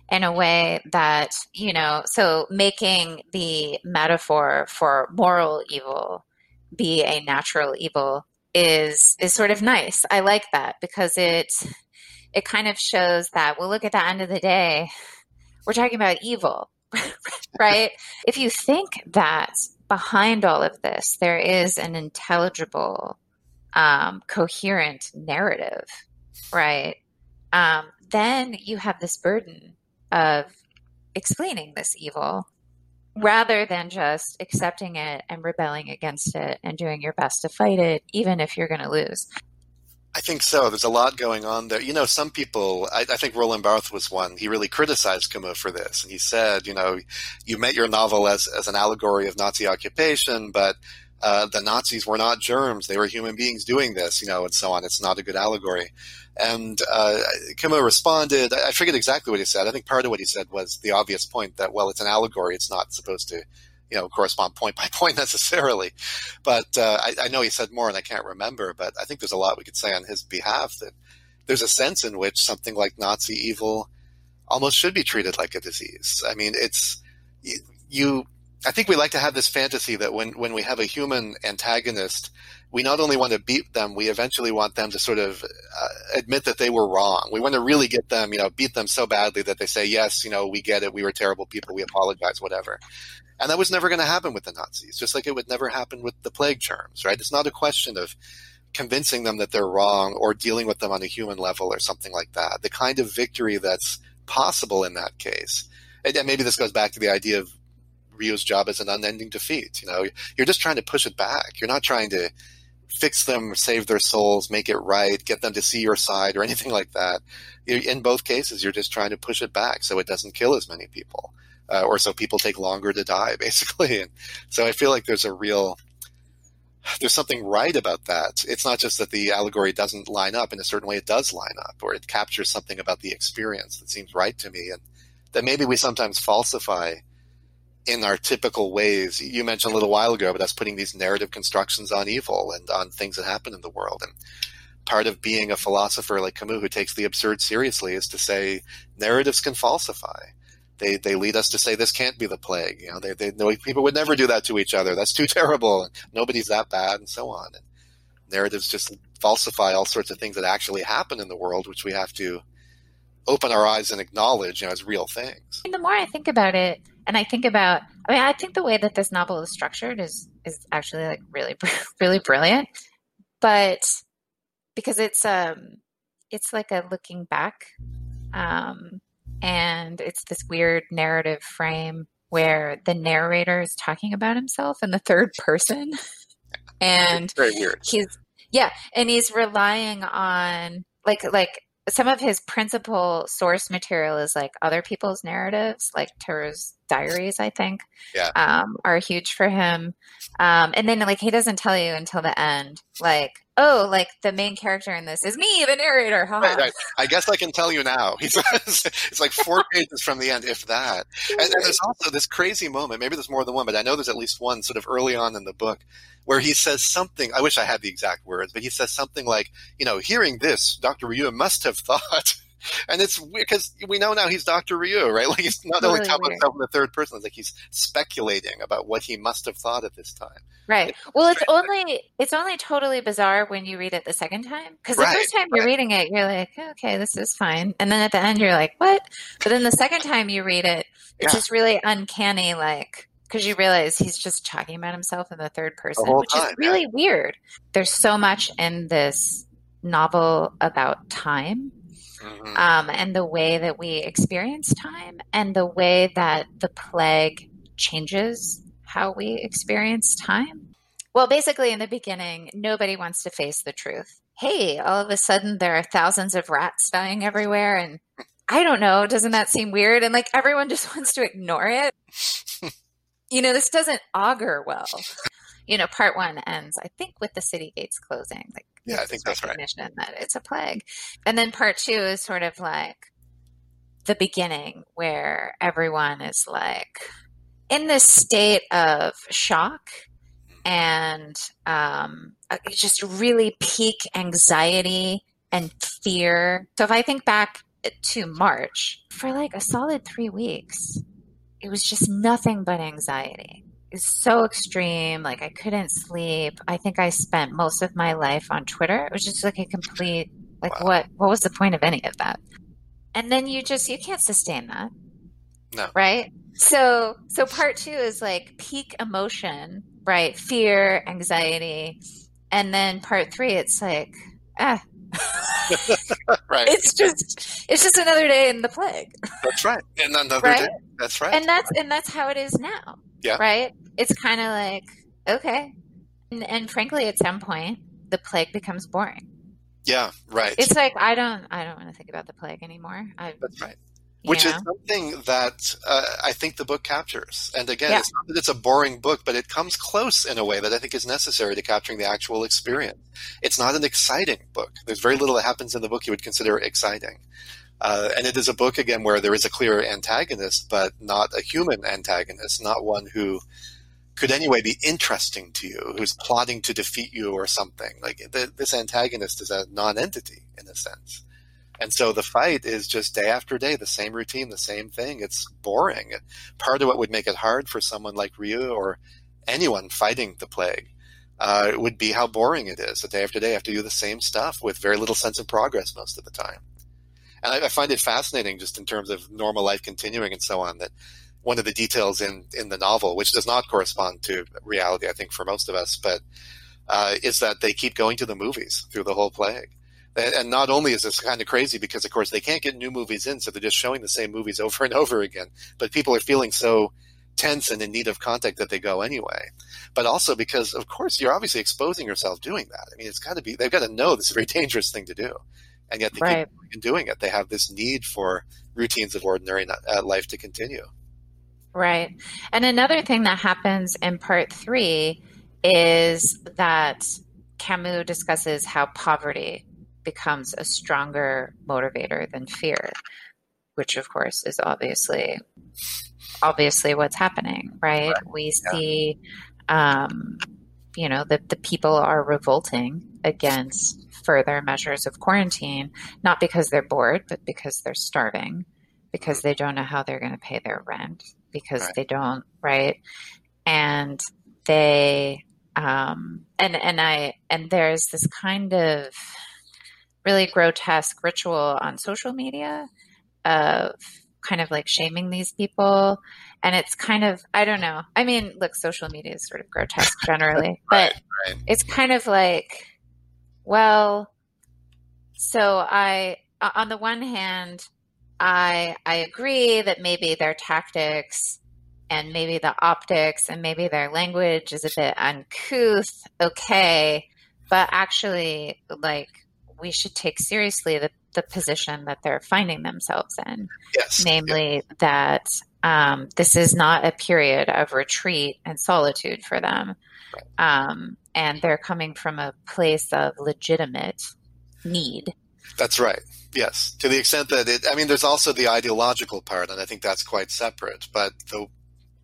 in a way that you know, so making the metaphor for moral evil be a natural evil is is sort of nice. I like that because it it kind of shows that well look at the end of the day we're talking about evil right if you think that behind all of this, there is an intelligible, um, coherent narrative, right? Um, then you have this burden of explaining this evil rather than just accepting it and rebelling against it and doing your best to fight it, even if you're going to lose. I think so. There's a lot going on there. You know, some people, I, I, think Roland Barthes was one, he really criticized Camus for this. And he said, you know, you meant your novel as, as an allegory of Nazi occupation, but uh, the Nazis were not germs. They were human beings doing this, you know, and so on. It's not a good allegory. And uh, Camus responded, I forget exactly what he said. I think part of what he said was the obvious point that, well, it's an allegory. It's not supposed to you know correspond point by point necessarily. But uh, I, I, know he said more, and I can't remember. But I think there's a lot we could say on his behalf. That there's a sense in which something like Nazi evil almost should be treated like a disease. I mean, it's you. I think we like to have this fantasy that when when we have a human antagonist. We not only want to beat them, we eventually want them to sort of uh, admit that they were wrong. We want to really get them, you know, beat them so badly that they say, yes, you know, we get it. We were terrible people. We apologize, whatever. And that was never going to happen with the Nazis, just like it would never happen with the plague germs, right? It's not a question of convincing them that they're wrong or dealing with them on a human level or something like that. The kind of victory that's possible in that case. And maybe this goes back to the idea of Rieux's job as an unending defeat. You know, you're just trying to push it back. You're not trying to fix them, save their souls, make it right, get them to see your side or anything like that. In both cases, you're just trying to push it back so it doesn't kill as many people uh, or so people take longer to die, basically. And so I feel like there's a real there's something right about that. It's not just that the allegory doesn't line up in a certain way; it does line up, or it captures something about the experience that seems right to me, and that maybe we sometimes falsify in our typical ways. You mentioned a little while ago about us putting these narrative constructions on evil and on things that happen in the world, and part of being a philosopher like Camus who takes the absurd seriously is to say narratives can falsify they they lead us to say this can't be the plague. You know, they, they people would never do that to each other. That's too terrible. Nobody's that bad, and so on. And narratives just falsify all sorts of things that actually happen in the world, which we have to open our eyes and acknowledge you know, as real things. And the more I think about it, and I think about, I mean, I think the way that this novel is structured is is actually like really, really brilliant. But because it's um, it's like a looking back. Um, and it's this weird narrative frame where the narrator is talking about himself in the third person and it's very weird he's yeah and he's relying on like like some of his principal source material is like other people's narratives like Tarrou's diaries i think yeah. um, are huge for him um, and then like he doesn't tell you until the end like oh, like the main character in this is me, the narrator. Right, right. I guess I can tell you now. He says it's like four pages from the end, if that. And, and, there's also this crazy moment. Maybe there's more than one, but I know there's at least one sort of early on in the book where he says something. I wish I had the exact words, but he says something like, you know, hearing this, Dr. Rieux must have thought and it's weird because we know now he's Dr. Rieux, right? Like he's not really only talking about himself in the third person, it's like he's speculating about what he must have thought at this time. Right. It's well, it's only it's only totally bizarre when you read it the second time because the right, first time you're reading it, you're like, okay, this is fine, and then at the end, you're like, what? But then the second time you read it, it's yeah. just really uncanny, like because you realize he's just talking about himself in the third person, the which time, is really yeah. weird. There's so much in this novel about time mm-hmm. um, and the way that we experience time and the way that the plague changes how we experience time. Well, basically, in the beginning, nobody wants to face the truth. Hey, all of a sudden, there are thousands of rats dying everywhere, and I don't know, doesn't that seem weird? And like everyone just wants to ignore it. you know, this doesn't augur well. You know, part one ends, I think, with the city gates closing. Like yeah, I think that's right. That it's a plague. And then part two is sort of like the beginning where everyone is like in this state of shock and um, uh, just really peak anxiety and fear. So if I think back to March, for like a solid three weeks, it was just nothing but anxiety so extreme. Like I couldn't sleep. I think I spent most of my life on Twitter. It was just like a complete like wow. what what was the point of any of that? And then you just you can't sustain that. No. Right? So so part two is like peak emotion, right? Fear, anxiety. And then part three, it's like, ah, right. It's just it's just another day in the plague. That's right. And another right? day. That's right. And that's and that's how it is now. Yeah. Right? It's kind of like, okay. And, and frankly at some point the plague becomes boring. Yeah, right. It's like I don't I don't want to think about the plague anymore. I, That's right. Which know? is something that uh, I think the book captures. And again, Yeah. it's not that it's a boring book, but it comes close in a way that I think is necessary to capturing the actual experience. It's not an exciting book. There's very little that happens in the book you would consider exciting. Uh, and it is a book, again, where there is a clear antagonist, but not a human antagonist, not one who could anyway be interesting to you, who's plotting to defeat you or something. Like the, this antagonist is a non-entity in a sense. And so the fight is just day after day, the same routine, the same thing. It's boring. Part of what would make it hard for someone like Rieux or anyone fighting the plague uh, would be how boring it is. That day after day, you have to do the same stuff with very little sense of progress most of the time. And I, I find it fascinating, just in terms of normal life continuing and so on, that one of the details in in the novel, which does not correspond to reality, I think for most of us, but uh, is that they keep going to the movies through the whole plague. And and not only is this kind of crazy because, of course, they can't get new movies in, so they're just showing the same movies over and over again. But people are feeling so tense and in need of contact that they go anyway. But also because, of course, you're obviously exposing yourself doing that. I mean, it's got to be, they've got to know this is a very dangerous thing to do. And yet they Right. keep doing it. They have this need for routines of ordinary uh, life to continue. Right. And another thing that happens in part three is that Camus discusses how poverty becomes a stronger motivator than fear, which of course is obviously obviously what's happening, right? We see um, you know, that the people are revolting against further measures of quarantine, not because they're bored, but because they're starving, because they don't know how they're going to pay their rent, because Right. they don't, right? And they, um, and, and I, and there's this kind of really grotesque ritual on social media of kind of like shaming these people. And it's kind of, I don't know. I mean, look, social media is sort of grotesque generally, but right. it's kind of like, well, so I, on the one hand, I, I agree that maybe their tactics and maybe the optics and maybe their language is a bit uncouth. Okay. But actually, like, we should take seriously the, the position that they're finding themselves in Yes. namely that um, this is not a period of retreat and solitude for them. Um, and they're coming from a place of legitimate need. That's right. Yes, to the extent that it. I mean, there's also the ideological part, and I think that's quite separate. But the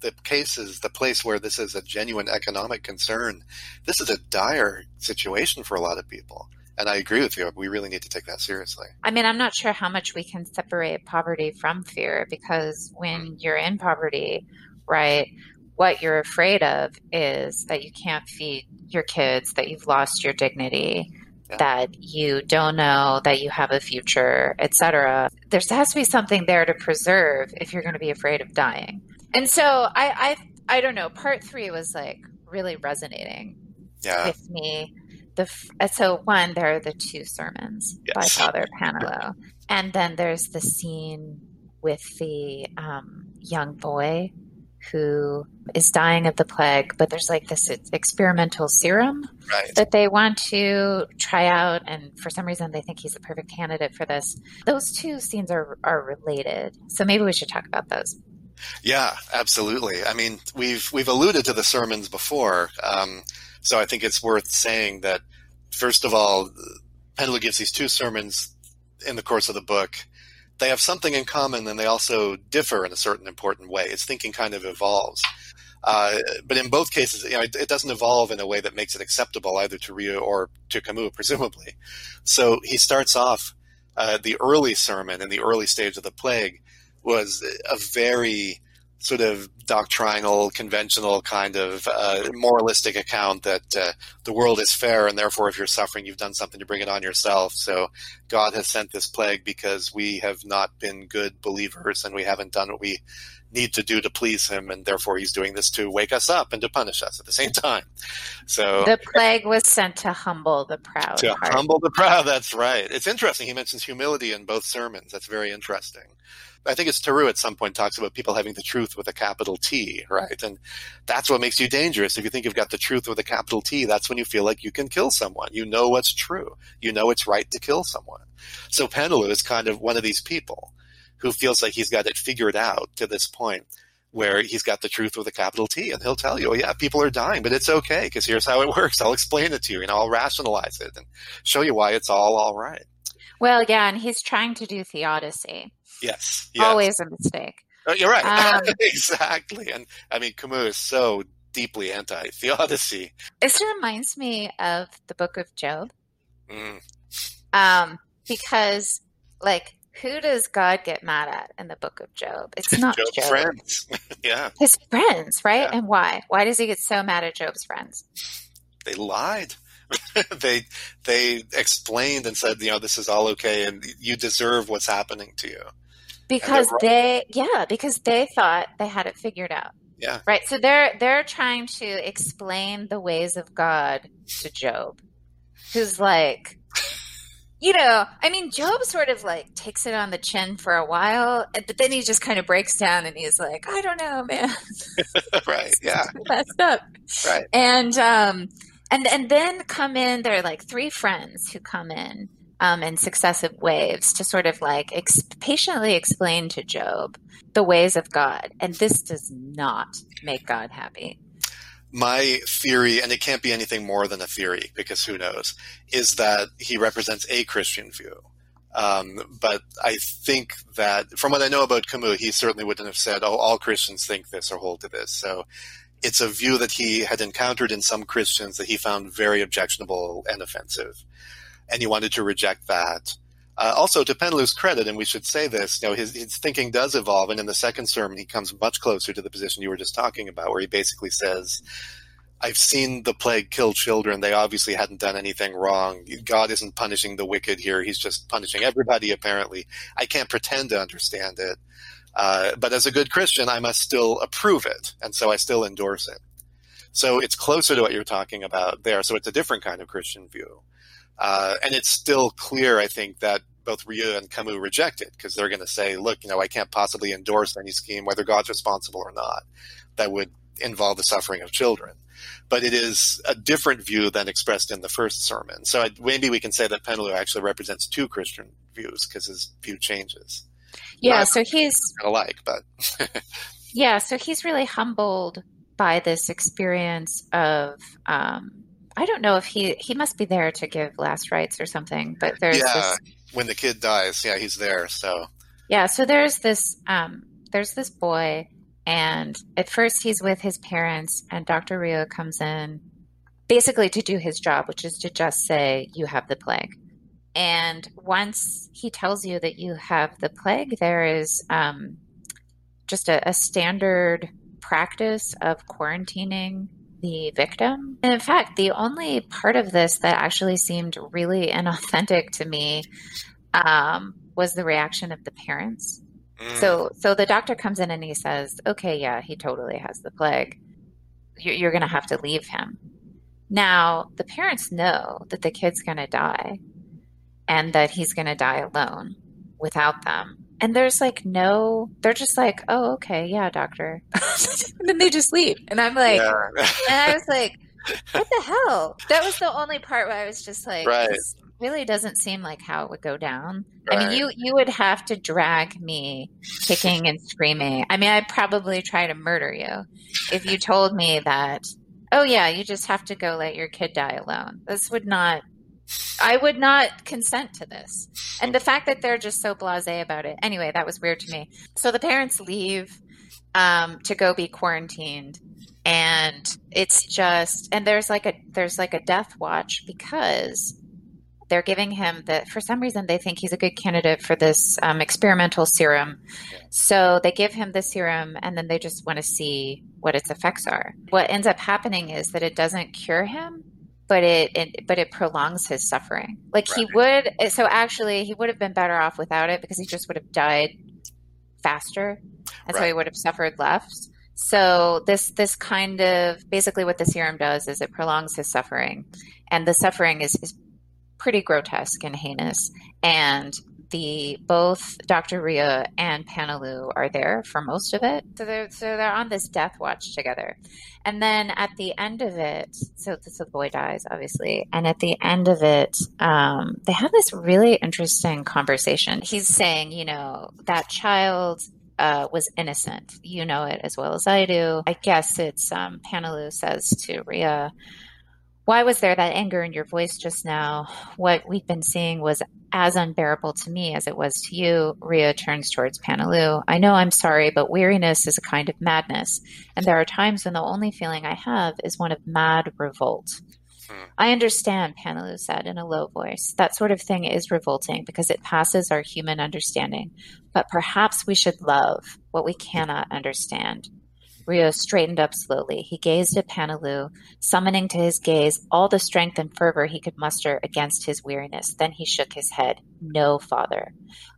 the case is the place where this is a genuine economic concern. This is a dire situation for a lot of people, and I agree with you. We really need to take that seriously. I mean, I'm not sure how much we can separate poverty from fear because when mm. you're in poverty, right, what you're afraid of is that you can't feed your kids, that you've lost your dignity, Yeah. that you don't know that you have a future, etc. There has to be something there to preserve if you're going to be afraid of dying. And so I, I, I don't know. Part three was like really resonating Yeah, with me. The uh, so one there are the two sermons by Yes. Father Paneloux, and then there's the scene with the um, young boy who is dying of the plague, but there's like this experimental serum right. that they want to try out, and for some reason they think he's the perfect candidate for this. Those two scenes are are related, so maybe we should talk about those. Yeah, absolutely. I mean, we've we've alluded to the sermons before, um, so I think it's worth saying that first of all, Paneloux gives these two sermons in the course of the book. They have something in common, and they also differ in a certain important way. His thinking kind of evolves. Uh, but in both cases, you know, it, it doesn't evolve in a way that makes it acceptable either to Rieux or to Camus, presumably. So he starts off uh, the early sermon in the early stage of the plague was a very sort of doctrinal, conventional kind of uh, moralistic account that uh, the world is fair, and therefore, if you're suffering, you've done something to bring it on yourself. So God has sent this plague because we have not been good believers and we haven't done what we need to do to please him, and therefore he's doing this to wake us up and to punish us at the same time. So the plague was sent to humble the proud. To heart. humble the proud. That's right. It's interesting. He mentions humility in both sermons. That's very interesting. I think it's Tarrou at some point talks about people having the truth with a capital T, right? And that's what makes you dangerous. If you think you've got the truth with a capital T, that's when you feel like you can kill someone. You know what's true. You know it's right to kill someone. So Paneloux is kind of one of these people who feels like he's got it figured out to this point where he's got the truth with a capital T and he'll tell you, oh yeah, people are dying, but it's okay because here's how it works. I'll explain it to you and I'll rationalize it and show you why it's all all right. Well, yeah, and he's trying to do theodicy. Yes, yes. Always a mistake. Oh, you're right. Um, exactly. And I mean, Camus is so deeply anti theodicy. This reminds me of the book of Job. Mm. Um, because, like, who does God get mad at in the book of Job? It's not Job's Job. friends. yeah. His friends, right? Yeah. And why? Why does he get so mad at Job's friends? They lied. they they explained and said, you know, this is all okay and you deserve what's happening to you. Because they yeah, because they thought they had it figured out. Yeah. Right. So they're they're trying to explain the ways of God to Job. Who's like you know, I mean, Job sort of like takes it on the chin for a while, but then he just kind of breaks down and he's like, I don't know, man. right. Yeah. Messed up. Right. And, um, and, and then come in, there are like three friends who come in, um, in successive waves to sort of like ex- patiently explain to Job the ways of God. And this does not make God happy my theory, and it can't be anything more than a theory because who knows, is that he represents a Christian view. Um, but I think that from what I know about Camus, he certainly wouldn't have said, "Oh, all Christians think this or hold to this." So it's a view that he had encountered in some Christians that he found very objectionable and offensive, and he wanted to reject that. Uh, also, to Paneloux's credit, and we should say this, you know, his, his thinking does evolve, and in the second sermon, he comes much closer to the position you were just talking about, where he basically says, I've seen the plague kill children. They obviously hadn't done anything wrong. God isn't punishing the wicked here. He's just punishing everybody, apparently. I can't pretend to understand it. Uh, but as a good Christian, I must still approve it. And so I still endorse it. So it's closer to what you're talking about there. So it's a different kind of Christian view. Uh, and it's still clear, I think, that both Rieux and Camus reject it because they're going to say, look, you know, I can't possibly endorse any scheme, whether God's responsible or not, that would involve the suffering of children. But it is a different view than expressed in the first sermon. So I, maybe we can say that Paneloux actually represents two Christian views because his view changes. Yeah, so he's alike, but yeah, so he's really humbled by this experience of um, I don't know if he he must be there to give last rites or something, but there's yeah, this, when the kid dies, yeah, he's there. So yeah, so there's this um, there's this boy, and at first he's with his parents, and Dr. Rieux comes in basically to do his job, which is to just say you have the plague. And once he tells you that you have the plague, there is um, just a, a standard practice of quarantining the victim. And in fact, the only part of this that actually seemed really inauthentic to me um, was the reaction of the parents. Mm. So, so the doctor comes in and he says, "Okay, yeah, he totally has the plague. You're, you're going to have to leave him." Now, the parents know that the kid's going to die, and that he's going to die alone without them. And there's like no they're just like oh okay yeah doctor. And then they just leave. And i'm like yeah. and i was like what the hell? That was the only part where i was just like right. really doesn't seem like how it would go down. Right. i mean you you would have to drag me kicking and screaming. I mean i'd probably try to murder you if you told me that oh yeah you just have to go let your kid die alone. This would not I would not consent to this. And the fact that they're just so blasé about it. Anyway, that was weird to me. So the parents leave um, to go be quarantined, and it's just and there's like a there's like a death watch because they're giving him that for some reason they think he's a good candidate for this um, experimental serum. So they give him the serum, and then they just want to see what its effects are. What ends up happening is that it doesn't cure him but it, it, but it prolongs his suffering. Like right. he would so actually he would have been better off without it because he just would have died faster. and right. so he would have suffered less So this this kind of basically what the serum does is it prolongs his suffering, and the suffering is, is pretty grotesque and heinous. And the both Dr. Rieux and Paneloux are there for most of it. So they're so they're on this death watch together. And then at the end of it, so, so the boy dies, obviously. And at the end of it, um, they have this really interesting conversation. He's saying, you know, that child uh, was innocent. You know it as well as I do. I guess it's um, Paneloux says to Rieux, why was there that anger in your voice just now? What we've been seeing was as unbearable to me as it was to you. Rieux turns towards Paneloux. I know I'm sorry, but weariness is a kind of madness, and there are times when the only feeling I have is one of mad revolt. Hmm. I understand, Paneloux said in a low voice. That sort of thing is revolting because it passes our human understanding. But perhaps we should love what we cannot understand. Rieux straightened up slowly. He gazed at Paneloux, summoning to his gaze all the strength and fervor he could muster against his weariness. Then he shook his head. No, father.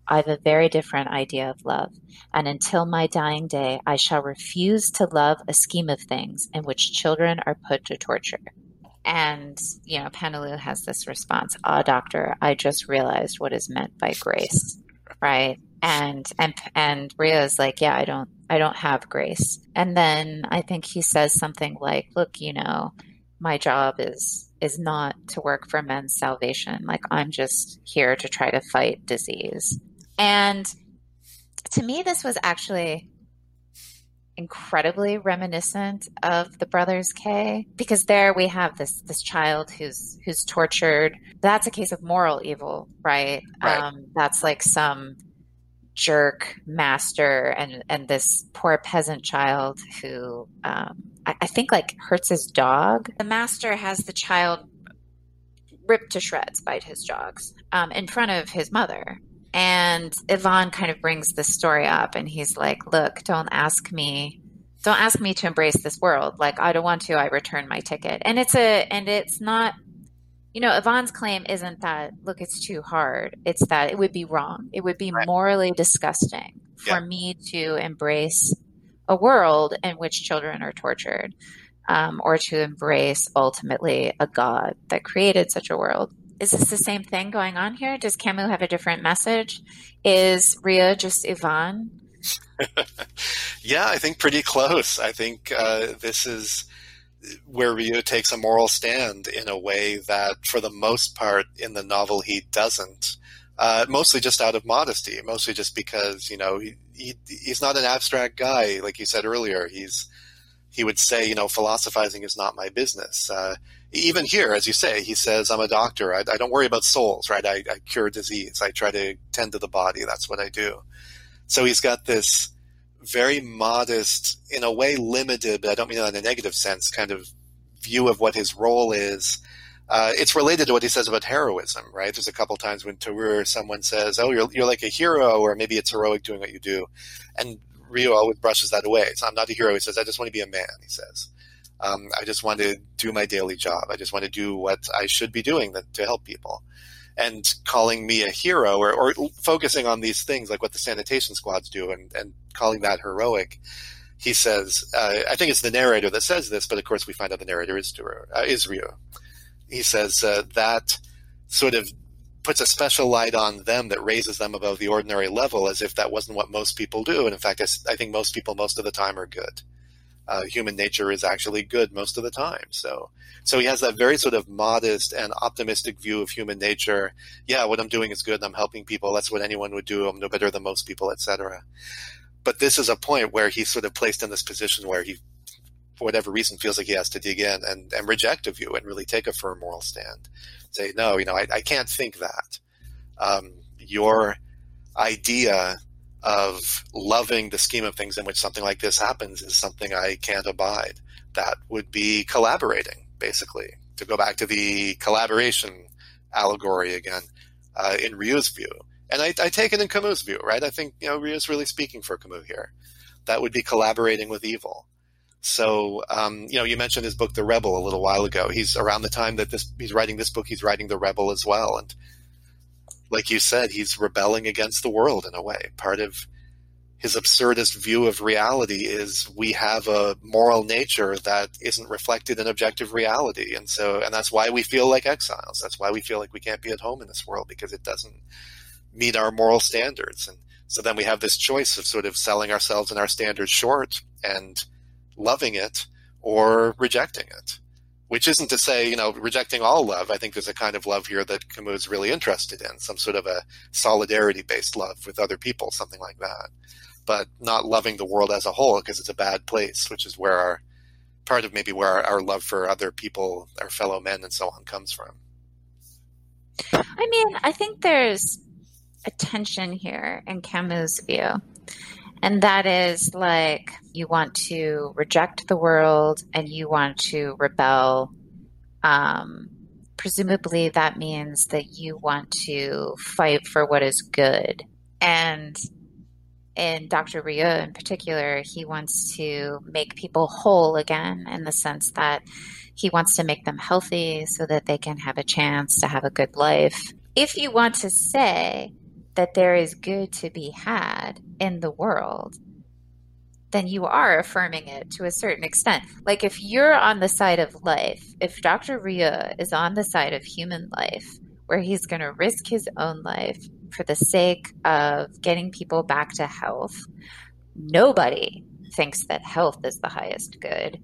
I've a very different idea of love, and until my dying day, I shall refuse to love a scheme of things in which children are put to torture. And, you know, Paneloux has this response, Ah, doctor, I just realized what is meant by grace, right? And, and, and Rieux's like, yeah, I don't, I don't have grace. And then I think he says something like, look, you know, my job is is not to work for men's salvation. Like I'm just here to try to fight disease. And to me this was actually incredibly reminiscent of the brothers K because there we have this this child who's who's tortured. That's a case of moral evil, right? right. Um, that's like some jerk master and and this poor peasant child who um, I, I, think like hurts his dog. The master has the child ripped to shreds by his dogs um, in front of his mother. And Ivan kind of brings the story up, and he's like, "Look, don't ask me." Don't ask me to embrace this world. Like I don't want to. I return my ticket, and it's a and it's not you know, Ivan's claim isn't that, look, it's too hard. It's that it would be wrong. It would be right. morally disgusting for yeah. me to embrace a world in which children are tortured um, or to embrace ultimately a God that created such a world. Is this the same thing going on here? Does Camus have a different message? Is Rieux just Ivan? yeah, I think pretty close. I think uh, this is where Rieux takes a moral stand in a way that, for the most part, in the novel he doesn't. Uh, mostly just out of modesty, mostly just because you know he, he he's not an abstract guy, like you said earlier. He's he would say, you know, philosophizing is not my business. Uh, even here, as you say, he says, I'm a doctor. I, I don't worry about souls, right? I, I, cure disease. I try to tend to the body. That's what I do. So he's got this very modest, in a way limited, but I don't mean that in a negative sense, kind of view of what his role is. Uh, it's related to what he says about heroism, right? There's a couple times when Tarrou, someone says, "Oh, you're you're like a hero," or maybe it's heroic doing what you do, and Rieux always brushes that away. So I'm not a hero. He says, "I just want to be a man." He says, um, "I just want to do my daily job. I just want to do what I should be doing to help people." And calling me a hero or, or focusing on these things like what the sanitation squads do and, and calling that heroic. He says, uh, I think it's the narrator that says this, but of course we find out the narrator is, uh, is Rieux. He says uh, that sort of puts a special light on them that raises them above the ordinary level as if that wasn't what most people do. And in fact, I, I think most people most of the time are good uh, human nature is actually good most of the time. So, so he has that very sort of modest and optimistic view of human nature. Yeah, what I'm doing is good. I'm helping people. That's what anyone would do. I'm no better than most people, etc. But this is a point where he's sort of placed in this position where he, for whatever reason, feels like he has to dig in and, and reject a view and really take a firm moral stand. Say, no, you know, I, I can't think that. Um, your idea of loving the scheme of things in which something like this happens is something I can't abide. That would be collaborating, basically. To go back to the collaboration allegory again, uh, in Rieux's view. And I, I, take it in Camus' view, right? I think, you know, Rieux's really speaking for Camus here. That would be collaborating with evil. So, um, you know, you mentioned his book, The Rebel, a little while ago. He's around the time that this, he's writing this book, he's writing The Rebel as well. And like you said, he's rebelling against the world in a way. Part of his absurdist view of reality is we have a moral nature that isn't reflected in objective reality. And so, and that's why we feel like exiles. That's why we feel like we can't be at home in this world because it doesn't meet our moral standards. And so then we have this choice of sort of selling ourselves and our standards short and loving it or rejecting it. Which isn't to say, you know, rejecting all love. I think there's a kind of love here that Camus is really interested in, some sort of a solidarity based love with other people, something like that but not loving the world as a whole because it's a bad place, which is where our part of maybe where our, our love for other people, our fellow men, and so on comes from. I mean, I think there's a tension here in Camus' view. And that is like you want to reject the world and you want to rebel. Um, presumably, that means that you want to fight for what is good. And in Dr. Rieux in particular, he wants to make people whole again in the sense that he wants to make them healthy so that they can have a chance to have a good life. If you want to say that there is good to be had in the world, then you are affirming it to a certain extent. Like if you're on the side of life, if Dr. Rieux is on the side of human life, where he's going to risk his own life for the sake of getting people back to health. Nobody thinks that health is the highest good.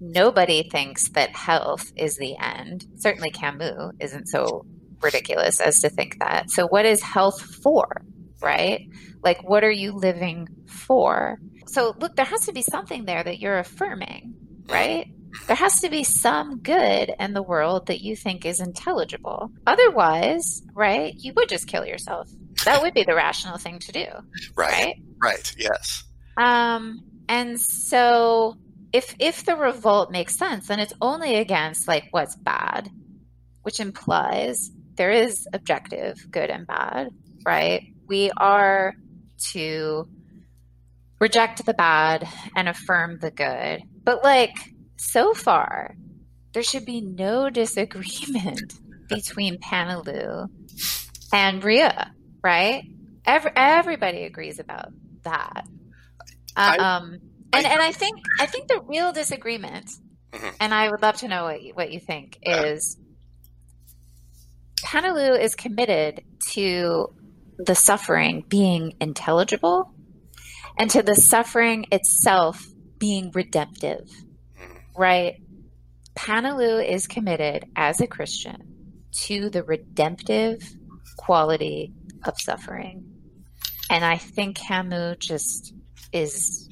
Nobody thinks that health is the end. Certainly, Camus isn't so ridiculous as to think that. So, what is health for, right? Like, what are you living for? So, look, there has to be something there that you're affirming, right? There has to be some good in the world that you think is intelligible. Otherwise, right, you would just kill yourself. That would be the rational thing to do. Right. Right. right yes. Um, and so if if the revolt makes sense, then it's only against like what's bad, which implies there is objective good and bad, right? We are to reject the bad and affirm the good. But like so far, there should be no disagreement between Paneloux and Rieux, right? Every, everybody agrees about that. I, um, and I, and I think I think the real disagreement, mm-hmm. and I would love to know what you, what you think is. Paneloux is committed to the suffering being intelligible and to the suffering itself being redemptive mm-hmm. right? Paneloux is committed as a Christian to the redemptive quality of suffering. And I think Camus just is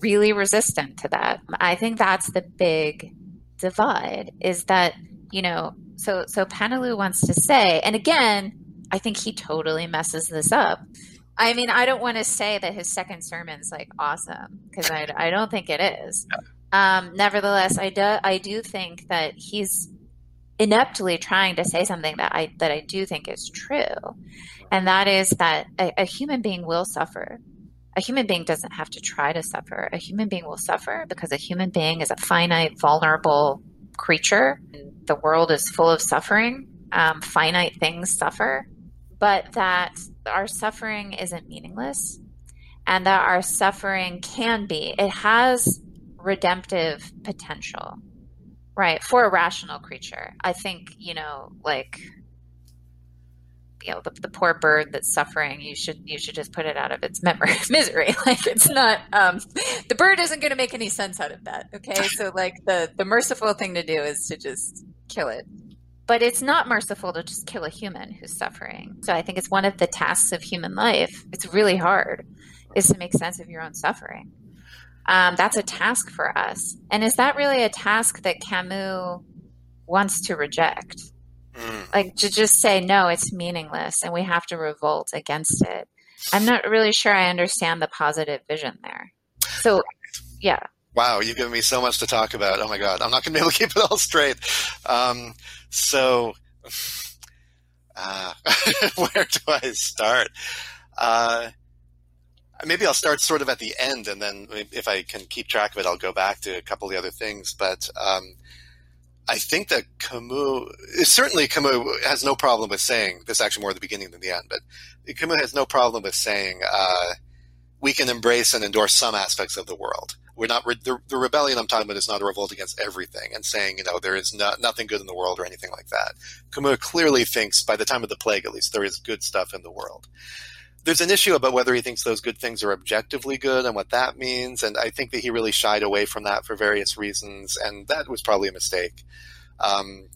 really resistant to that. I think that's the big divide is that, you know, so so Paneloux wants to say, and again, I think he totally messes this up. I mean, I don't want to say that his second sermon's like awesome because I, I don't think it is. Um, nevertheless, I do I do think that he's ineptly trying to say something that I that I do think is true, and that is that a, a human being will suffer. A human being doesn't have to try to suffer. A human being will suffer because a human being is a finite, vulnerable creature. The world is full of suffering. Um, finite things suffer, but that our suffering isn't meaningless, and that our suffering can be. It has redemptive potential, right? For a rational creature. I think, you know, like you know the, the poor bird that's suffering you should you should just put it out of its memory misery like it's not um the bird isn't going to make any sense out of that okay so like the the merciful thing to do is to just kill it but it's not merciful to just kill a human who's suffering so i think it's one of the tasks of human life it's really hard is to make sense of your own suffering um, that's a task for us. And is that really a task that Camus wants to reject? Mm. Like to just say, no, it's meaningless and we have to revolt against it. I'm not really sure I understand the positive vision there. So, yeah. Wow, you've given me so much to talk about. Oh my God, I'm not going to be able to keep it all straight. Um, so, uh, where do I start? Uh, maybe I'll start sort of at the end, and then if I can keep track of it, I'll go back to a couple of the other things. But um, I think that Camus, certainly Camus has no problem with saying this. Actually, more at the beginning than the end, but Camus has no problem with saying uh, we can embrace and endorse some aspects of the world. We're not re- the, the, rebellion I'm talking about is not a revolt against everything and saying you know there is no, nothing good in the world or anything like that. Camus clearly thinks by the time of the plague at least there is good stuff in the world. There's an issue about whether he thinks those good things are objectively good and what that means, and I think that he really shied away from that for various reasons, and that was probably a mistake. Um,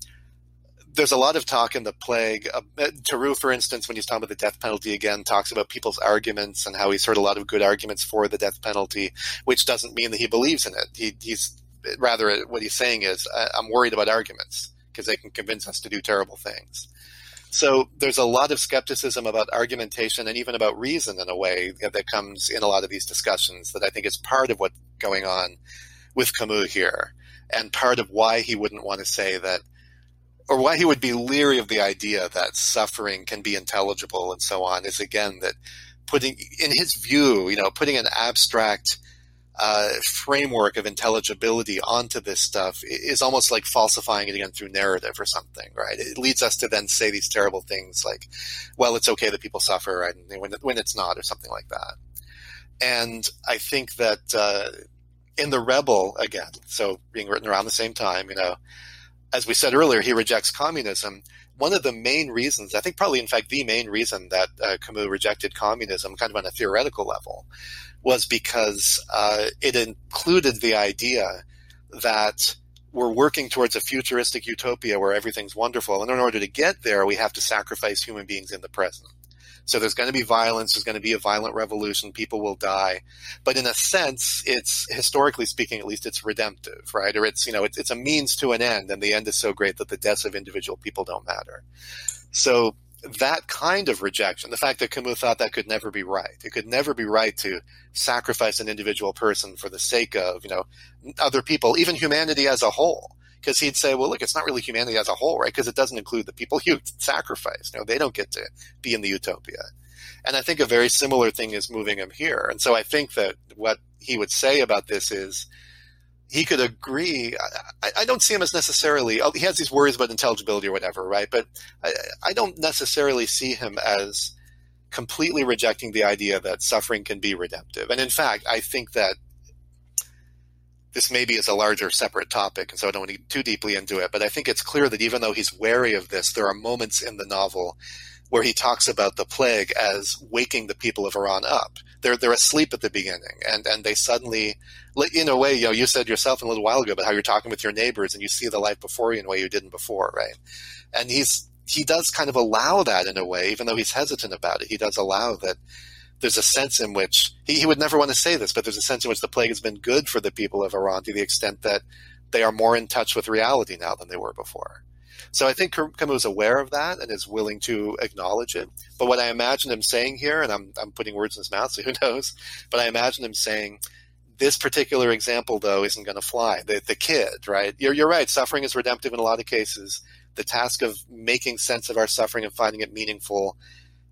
there's a lot of talk in the plague. Uh, Tarrou, for instance, when he's talking about the death penalty again, talks about people's arguments and how he's heard a lot of good arguments for the death penalty, which doesn't mean that he believes in it. He, he's rather what he's saying is, I'm worried about arguments because they can convince us to do terrible things. So there's a lot of skepticism about argumentation and even about reason in a way that comes in a lot of these discussions that I think is part of what's going on with Camus here and part of why he wouldn't want to say that or why he would be leery of the idea that suffering can be intelligible and so on is again that putting in his view you know putting an abstract uh, framework of intelligibility onto this stuff is almost like falsifying it again through narrative or something right? It leads us to then say these terrible things like well it's okay that people suffer and when, when it's not or something like that. And i think that uh, in the rebel again so being written around the same time you know as we said earlier, he rejects communism. One of the main reasons, I think probably in fact the main reason that uh, Camus rejected communism kind of on a theoretical level was because uh, it included the idea that we're working towards a futuristic utopia where everything's wonderful. And in order to get there, we have to sacrifice human beings in the present. So there's going to be violence. There's going to be a violent revolution. People will die. But in a sense, it's historically speaking, at least it's redemptive, right? Or it's, you know, it's, it's a means to an end. And the end is so great that the deaths of individual people don't matter. So that kind of rejection, the fact that Camus thought that could never be right. It could never be right to sacrifice an individual person for the sake of, you know, other people, even humanity as a whole because he'd say, well, look, it's not really humanity as a whole, right? Because it doesn't include the people you sacrifice. You know, they don't get to be in the utopia. And I think a very similar thing is moving him here. And so I think that what he would say about this is he could agree. I, I don't see him as necessarily, oh, he has these worries about intelligibility or whatever, right? But I, I don't necessarily see him as completely rejecting the idea that suffering can be redemptive. And in fact, I think that this maybe is a larger separate topic, and so I don't want to get too deeply into it. But I think it's clear that even though he's wary of this, there are moments in the novel where he talks about the plague as waking the people of Oran up. They're they're asleep at the beginning, and and they suddenly, in a way, you know, you said yourself a little while ago about how you're talking with your neighbors and you see the life before you in a way you didn't before, right? And he's he does kind of allow that in a way, even though he's hesitant about it. He does allow that there's a sense in which he, he would never want to say this, but there's a sense in which the plague has been good for the people of Oran to the extent that they are more in touch with reality now than they were before. So I think Camus is aware of that and is willing to acknowledge it. But what I imagine him saying here, and I'm, I'm putting words in his mouth, so who knows, but I imagine him saying, this particular example, though, isn't going to fly. The, the kid, right? You're, you're right. Suffering is redemptive in a lot of cases. The task of making sense of our suffering and finding it meaningful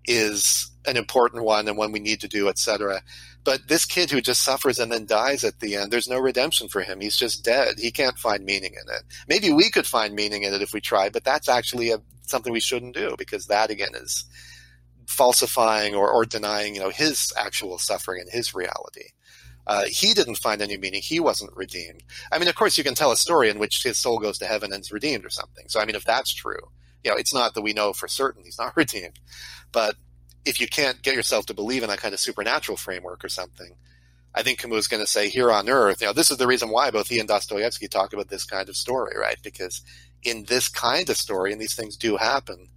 is an important one and one we need to do, etc. But this kid who just suffers and then dies at the end, there's no redemption for him. He's just dead. He can't find meaning in it. Maybe we could find meaning in it if we tried, but that's actually a, something we shouldn't do because that again is falsifying or, or denying, you know, his actual suffering and his reality. Uh, he didn't find any meaning. He wasn't redeemed. I mean, of course, you can tell a story in which his soul goes to heaven and is redeemed or something. So, I mean, if that's true, you know, it's not that we know for certain he's not redeemed, but if you can't get yourself to believe in that kind of supernatural framework or something, I think Camus is going to say here on Earth, you know, this is the reason why both he and Dostoevsky talk about this kind of story, right? Because in this kind of story, and these things do happen,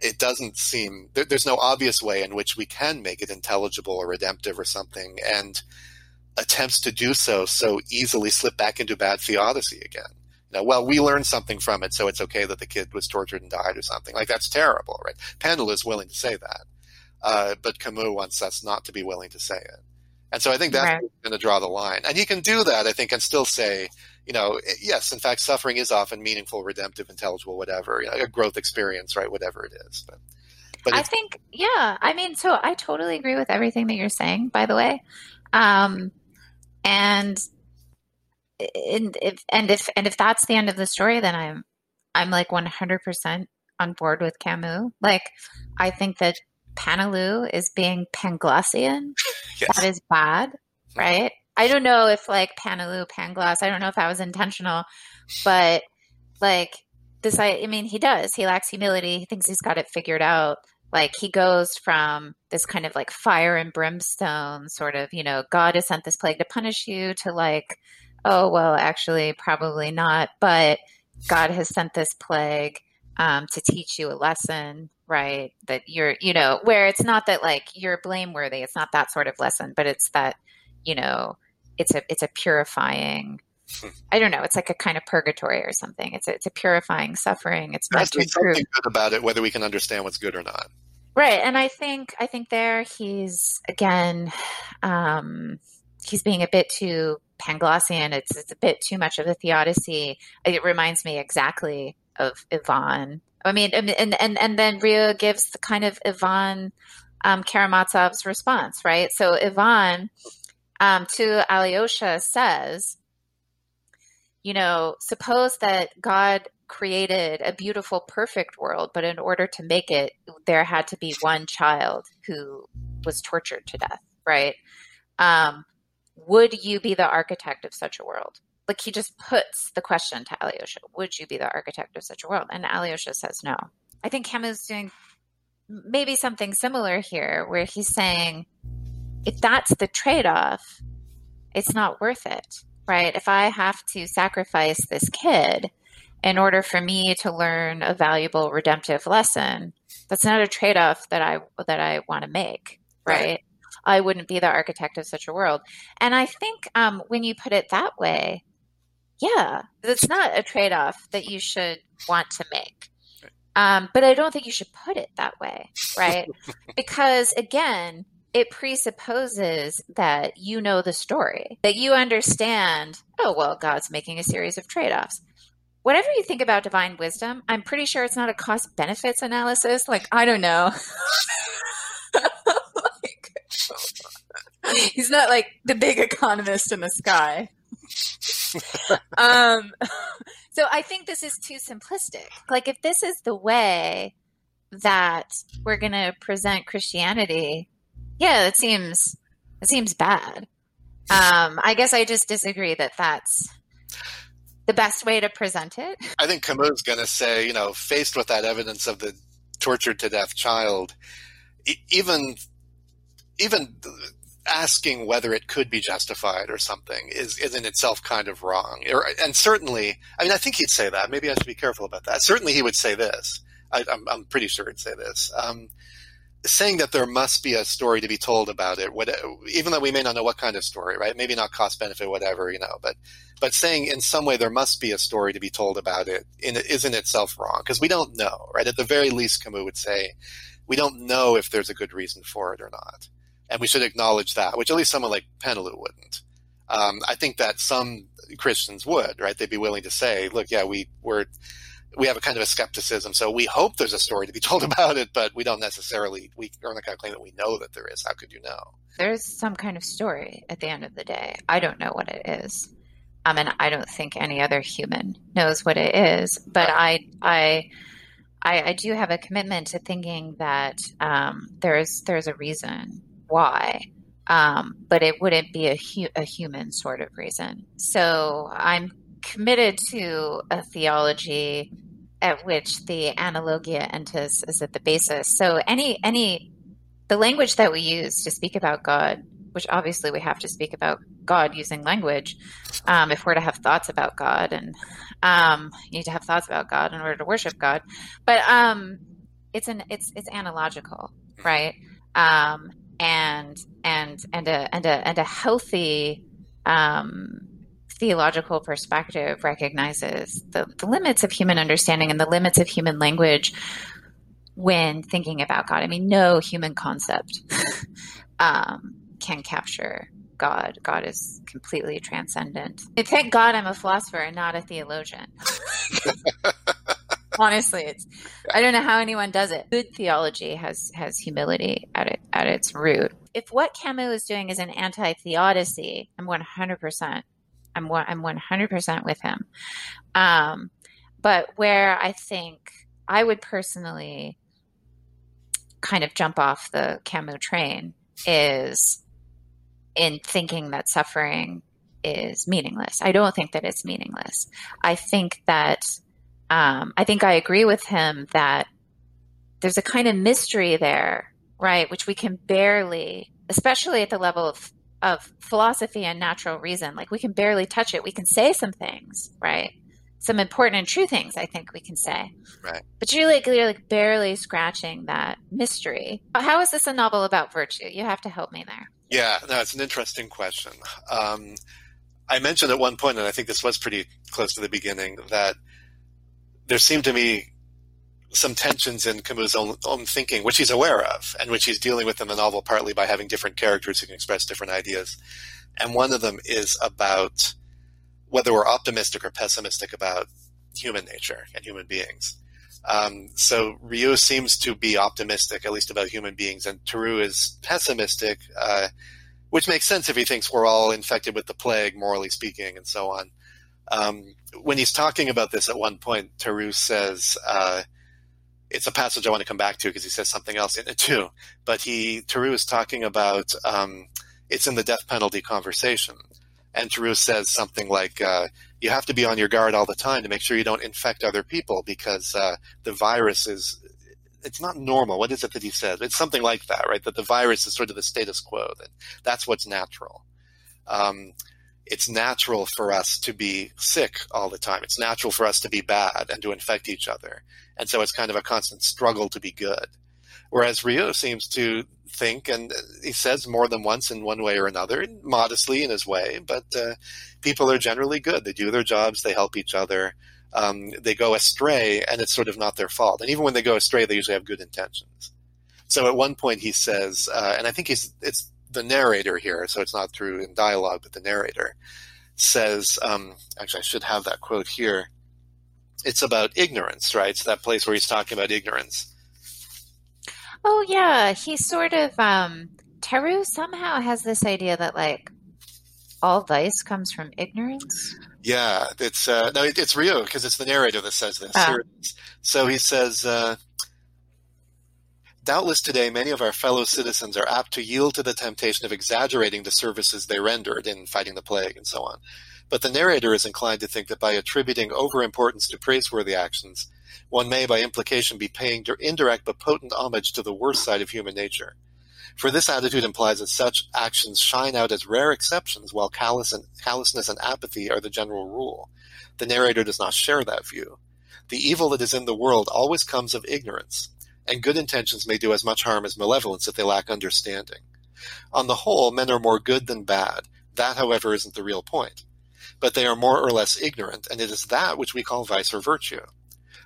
it doesn't seem there, there's no obvious way in which we can make it intelligible or redemptive or something, and attempts to do so so easily slip back into bad theodicy again. Know, well, we learned something from it, so it's okay that the kid was tortured and died or something. Like that's terrible, right? Paneloux is willing to say that uh, but Camus wants us not to be willing to say it. And so I think that's right. going to draw the line. And he can do that, I think, and still say, you know, yes, in fact, suffering is often meaningful, redemptive, intelligible, whatever, you know, a growth experience, right? Whatever it is. But, but I think, yeah, I mean, so I totally agree with everything that you're saying, by the way. Um, and, and if, and if, and if that's the end of the story, then I'm, I'm like 100% on board with Camus. Like, I think that Paneloux is being Panglossian. Yes. That is bad, right? I don't know if like Paneloux, Pangloss, I don't know if that was intentional, but like this, I, I mean, he does. He lacks humility. He thinks he's got it figured out. Like he goes from this kind of like fire and brimstone sort of, you know, God has sent this plague to punish you to like, oh, well, actually, probably not. But God has sent this plague um, to teach you a lesson, right? That you're, you know, where it's not that like you're blameworthy. It's not that sort of lesson, but it's that, you know, it's a it's a purifying. I don't know. It's like a kind of purgatory or something. It's a, it's a purifying suffering. It's There has to be something improve. good about it, whether we can understand what's good or not. Right, and I think I think there he's again, um, he's being a bit too Panglossian. It's it's a bit too much of a theodicy. It reminds me exactly of Ivan. I mean, and and and then Rieux gives the kind of Ivan um, Karamazov's response, right? So Ivan um, to Alyosha says, you know, suppose that God created a beautiful, perfect world, but in order to make it, there had to be one child who was tortured to death, right? Um, would you be the architect of such a world? Like he just puts the question to Alyosha, would you be the architect of such a world? And Alyosha says no. I think Camus is doing maybe something similar here, where he's saying, if that's the trade off, it's not worth it, right? If I have to sacrifice this kid in order for me to learn a valuable redemptive lesson, that's not a trade off that I that I want to make, right? Right. I wouldn't be the architect of such a world. And I think um, when you put it that way, yeah, it's not a trade off that you should want to make. Um, but I don't think you should put it that way, right? because again, it presupposes that you know the story, that you understand, oh, well, God's making a series of trade offs. Whatever you think about divine wisdom, I'm pretty sure it's not a cost benefits analysis. Like, I don't know. he's not like the big economist in the sky. um, so I think this is too simplistic. Like, if this is the way that we're going to present Christianity, yeah, it seems it seems bad. Um, I guess I just disagree that that's the best way to present it. I think Camus is going to say, you know, faced with that evidence of the tortured to death child, e- even even asking whether it could be justified or something is, is in itself kind of wrong. And certainly, I mean, I think he'd say that. Maybe I should be careful about that. Certainly, he would say this. I, I'm, I'm pretty sure he'd say this. Um, saying that there must be a story to be told about it, what, even though we may not know what kind of story, right? Maybe not cost benefit, whatever, you know, but but saying in some way there must be a story to be told about it in, is in itself wrong because we don't know, right? At the very least, Camus would say we don't know if there's a good reason for it or not, and we should acknowledge that, which at least someone like Paneloux wouldn't. Um, I think that some Christians would, right? They'd be willing to say, look, yeah, we we're we have a kind of a skepticism, so we hope there's a story to be told about it, but we don't necessarily we are not going to claim that we know that there is. How could you know? There's some kind of story at the end of the day. I don't know what it is. I mean, I don't think any other human knows what it is, but I, I, I, I do have a commitment to thinking that um, there's there's a reason why, um, but it wouldn't be a, hu- a human sort of reason. So I'm committed to a theology at which the analogia entis is at the basis. So any any the language that we use to speak about God, which obviously we have to speak about God using language, um, if we're to have thoughts about God, and um, you need to have thoughts about God in order to worship God. But um, it's an it's it's analogical, right? Um, and and and a and a and a healthy um, theological perspective recognizes the, the limits of human understanding and the limits of human language when thinking about God. I mean, no human concept um, can capture God. God is completely transcendent. And thank God I'm a philosopher and not a theologian. Honestly, it's I don't know how anyone does it. Good theology has has humility at it at its root. If what Camus is doing is an anti-theodicy, I'm 100 percent I'm one, I'm 100% with him. Um, but where I think I would personally kind of jump off the Camus train is in thinking that suffering is meaningless. I don't think that it's meaningless. I think that um, I think I agree with him that there's a kind of mystery there, right, which we can barely, especially at the level of of philosophy and natural reason, like we can barely touch it. We can say some things, right? Some important and true things, I think we can say. Right. But you're like you're like barely scratching that mystery. How is this a novel about virtue? You have to help me there. Yeah, no, it's an interesting question. Um, I mentioned at one point, and I think this was pretty close to the beginning, that there seemed to me some tensions in Camus' own, own, thinking, which he's aware of, and which he's dealing with in the novel partly by having different characters who can express different ideas. And one of them is about whether we're optimistic or pessimistic about human nature and human beings. Um, so Rieux seems to be optimistic, at least about human beings, and Tarrou is pessimistic, uh, which makes sense if he thinks we're all infected with the plague, morally speaking, and so on. Um, when he's talking about this at one point, Tarrou says, uh, it's a passage I want to come back to because he says something else in it too. But he, Tarrou is talking about, um, it's in the death penalty conversation. And Tarrou says something like, uh, you have to be on your guard all the time to make sure you don't infect other people because uh, the virus is it's not normal. What is it that he says? It's something like that, right? That the virus is sort of the status quo. That that's what's natural. Um, it's natural for us to be sick all the time. It's natural for us to be bad and to infect each other. And so it's kind of a constant struggle to be good. Whereas Rieux seems to think, and he says more than once in one way or another, modestly in his way, but uh, people are generally good. They do their jobs, they help each other. Um, they go astray, and it's sort of not their fault. And even when they go astray, they usually have good intentions. So at one point he says, uh, and I think he's it's the narrator here, so it's not through in dialogue, but the narrator says, um, actually, I should have that quote here. It's about ignorance, right? It's that place where he's talking about ignorance. Oh yeah, he sort of um Tarrou somehow has this idea that like all vice comes from ignorance. Yeah, it's uh, no, it's Rieux because it's the narrator that says this. Ah. So he says, uh, Doubtless today many of our fellow citizens are apt to yield to the temptation of exaggerating the services they rendered in fighting the plague and so on. But the narrator is inclined to think that by attributing overimportance to praiseworthy actions, one may by implication be paying indirect but potent homage to the worst side of human nature. For this attitude implies that such actions shine out as rare exceptions while callous and, callousness and apathy are the general rule. The narrator does not share that view. The evil that is in the world always comes of ignorance, and good intentions may do as much harm as malevolence if they lack understanding. On the whole, men are more good than bad. That, however, isn't the real point. But they are more or less ignorant, and it is that which we call vice or virtue.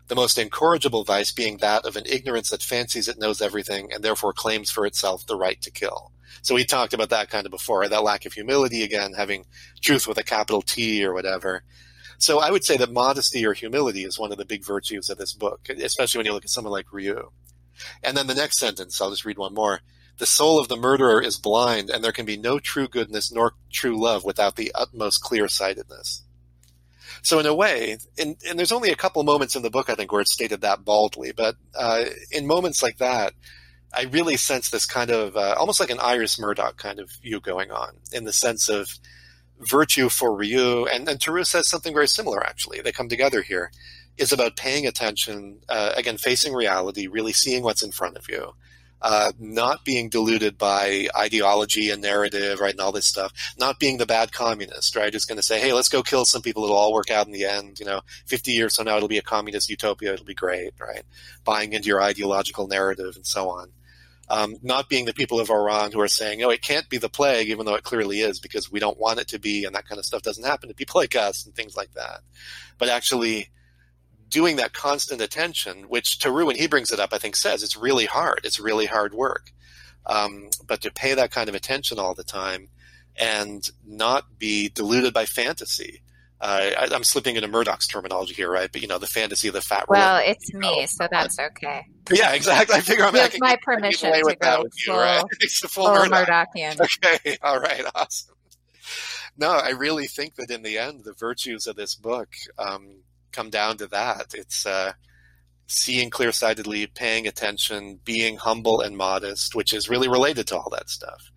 The most incorrigible vice being that of an ignorance that fancies it knows everything and therefore claims for itself the right to kill. So we talked about that kind of before, that lack of humility again, having truth with a capital T or whatever. So I would say that modesty or humility is one of the big virtues of this book, especially when you look at someone like Rieux. And then the next sentence, I'll just read one more. The soul of the murderer is blind, and there can be no true goodness nor true love without the utmost clear sightedness. So in a way, and, and there's only a couple moments in the book I think where it's stated that baldly, but uh, in moments like that, I really sense this kind of uh, almost like an Iris Murdoch kind of view going on in the sense of virtue for Rieux, and, and Tarrou says something very similar actually. They come together here is about paying attention, uh, again, facing reality, really seeing what's in front of you, uh, not being deluded by ideology and narrative, right, and all this stuff, not being the bad communist, right, just going to say, hey, let's go kill some people, it'll all work out in the end, you know, 50 years from now, it'll be a communist utopia, it'll be great, right, buying into your ideological narrative and so on. Um, not being the people of Oran who are saying, oh, it can't be the plague, even though it clearly is, because we don't want it to be, and that kind of stuff doesn't happen to people like us and things like that. But actually, doing that constant attention, which Tarrou, when he brings it up, I think says it's really hard. It's really hard work. Um, but to pay that kind of attention all the time and not be deluded by fantasy. Uh, I, am slipping into Murdoch's terminology here, right? But you know, the fantasy of the fat. Well, it's me, know, so that's okay. Yeah, exactly. I figure I'm with my permission to go full, you, right? full, full Murdoch. Murdochian. Okay, all right, awesome. No, I really think that in the end, the virtues of this book um, come down to that. It's uh, seeing clear-sightedly, paying attention, being humble and modest, which is really related to all that stuff.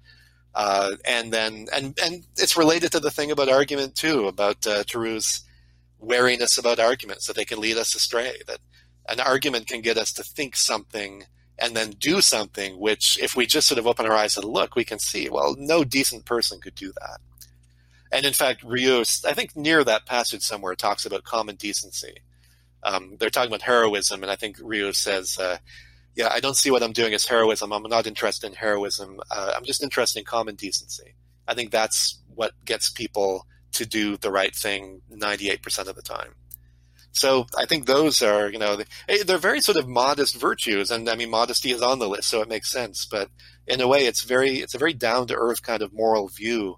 Uh, and then, and and it's related to the thing about argument too, about uh, Tarrou's wariness about arguments that they can lead us astray. That an argument can get us to think something and then do something, which if we just sort of open our eyes and look, we can see. Well, no decent person could do that. And in fact, Rieux, I think near that passage somewhere, talks about common decency. Um, they're talking about heroism, and I think Rieux says, uh, "Yeah, I don't see what I'm doing as heroism. I'm not interested in heroism. Uh, I'm just interested in common decency." I think that's what gets people to do the right thing 98% of the time. So I think those are, you know, they're very sort of modest virtues, and I mean, modesty is on the list, so it makes sense. But in a way, it's very, it's a very down to earth kind of moral view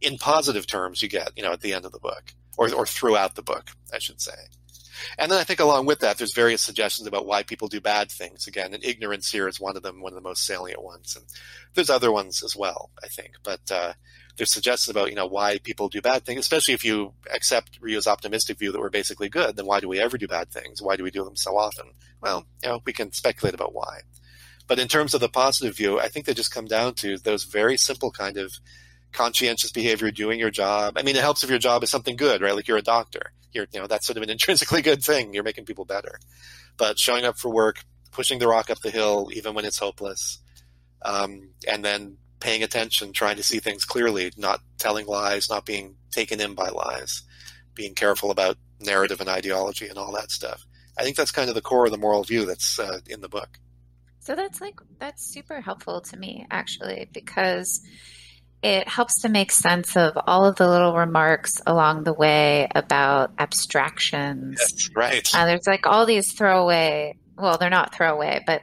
in positive terms you get, you know, at the end of the book or, or throughout the book, I should say. And then I think along with that, there's various suggestions about why people do bad things. Again, and ignorance here is one of them, one of the most salient ones. And there's other ones as well, I think. But uh, there's suggestions about, you know, why people do bad things, especially if you accept Rieux's optimistic view that we're basically good, then why do we ever do bad things? Why do we do them so often? Well, you know, we can speculate about why. But in terms of the positive view, I think they just come down to those very simple kind of conscientious behavior, doing your job. I mean, it helps if your job is something good, right? Like you're a doctor. You're, you know, that's sort of an intrinsically good thing. You're making people better. But showing up for work, pushing the rock up the hill, even when it's hopeless, um, and then paying attention, trying to see things clearly, not telling lies, not being taken in by lies, being careful about narrative and ideology and all that stuff. I think that's kind of the core of the moral view that's uh, in the book. So that's like that's super helpful to me actually because it helps to make sense of all of the little remarks along the way about abstractions. Yes, right. Uh, there's like all these throwaway, well, they're not throwaway, but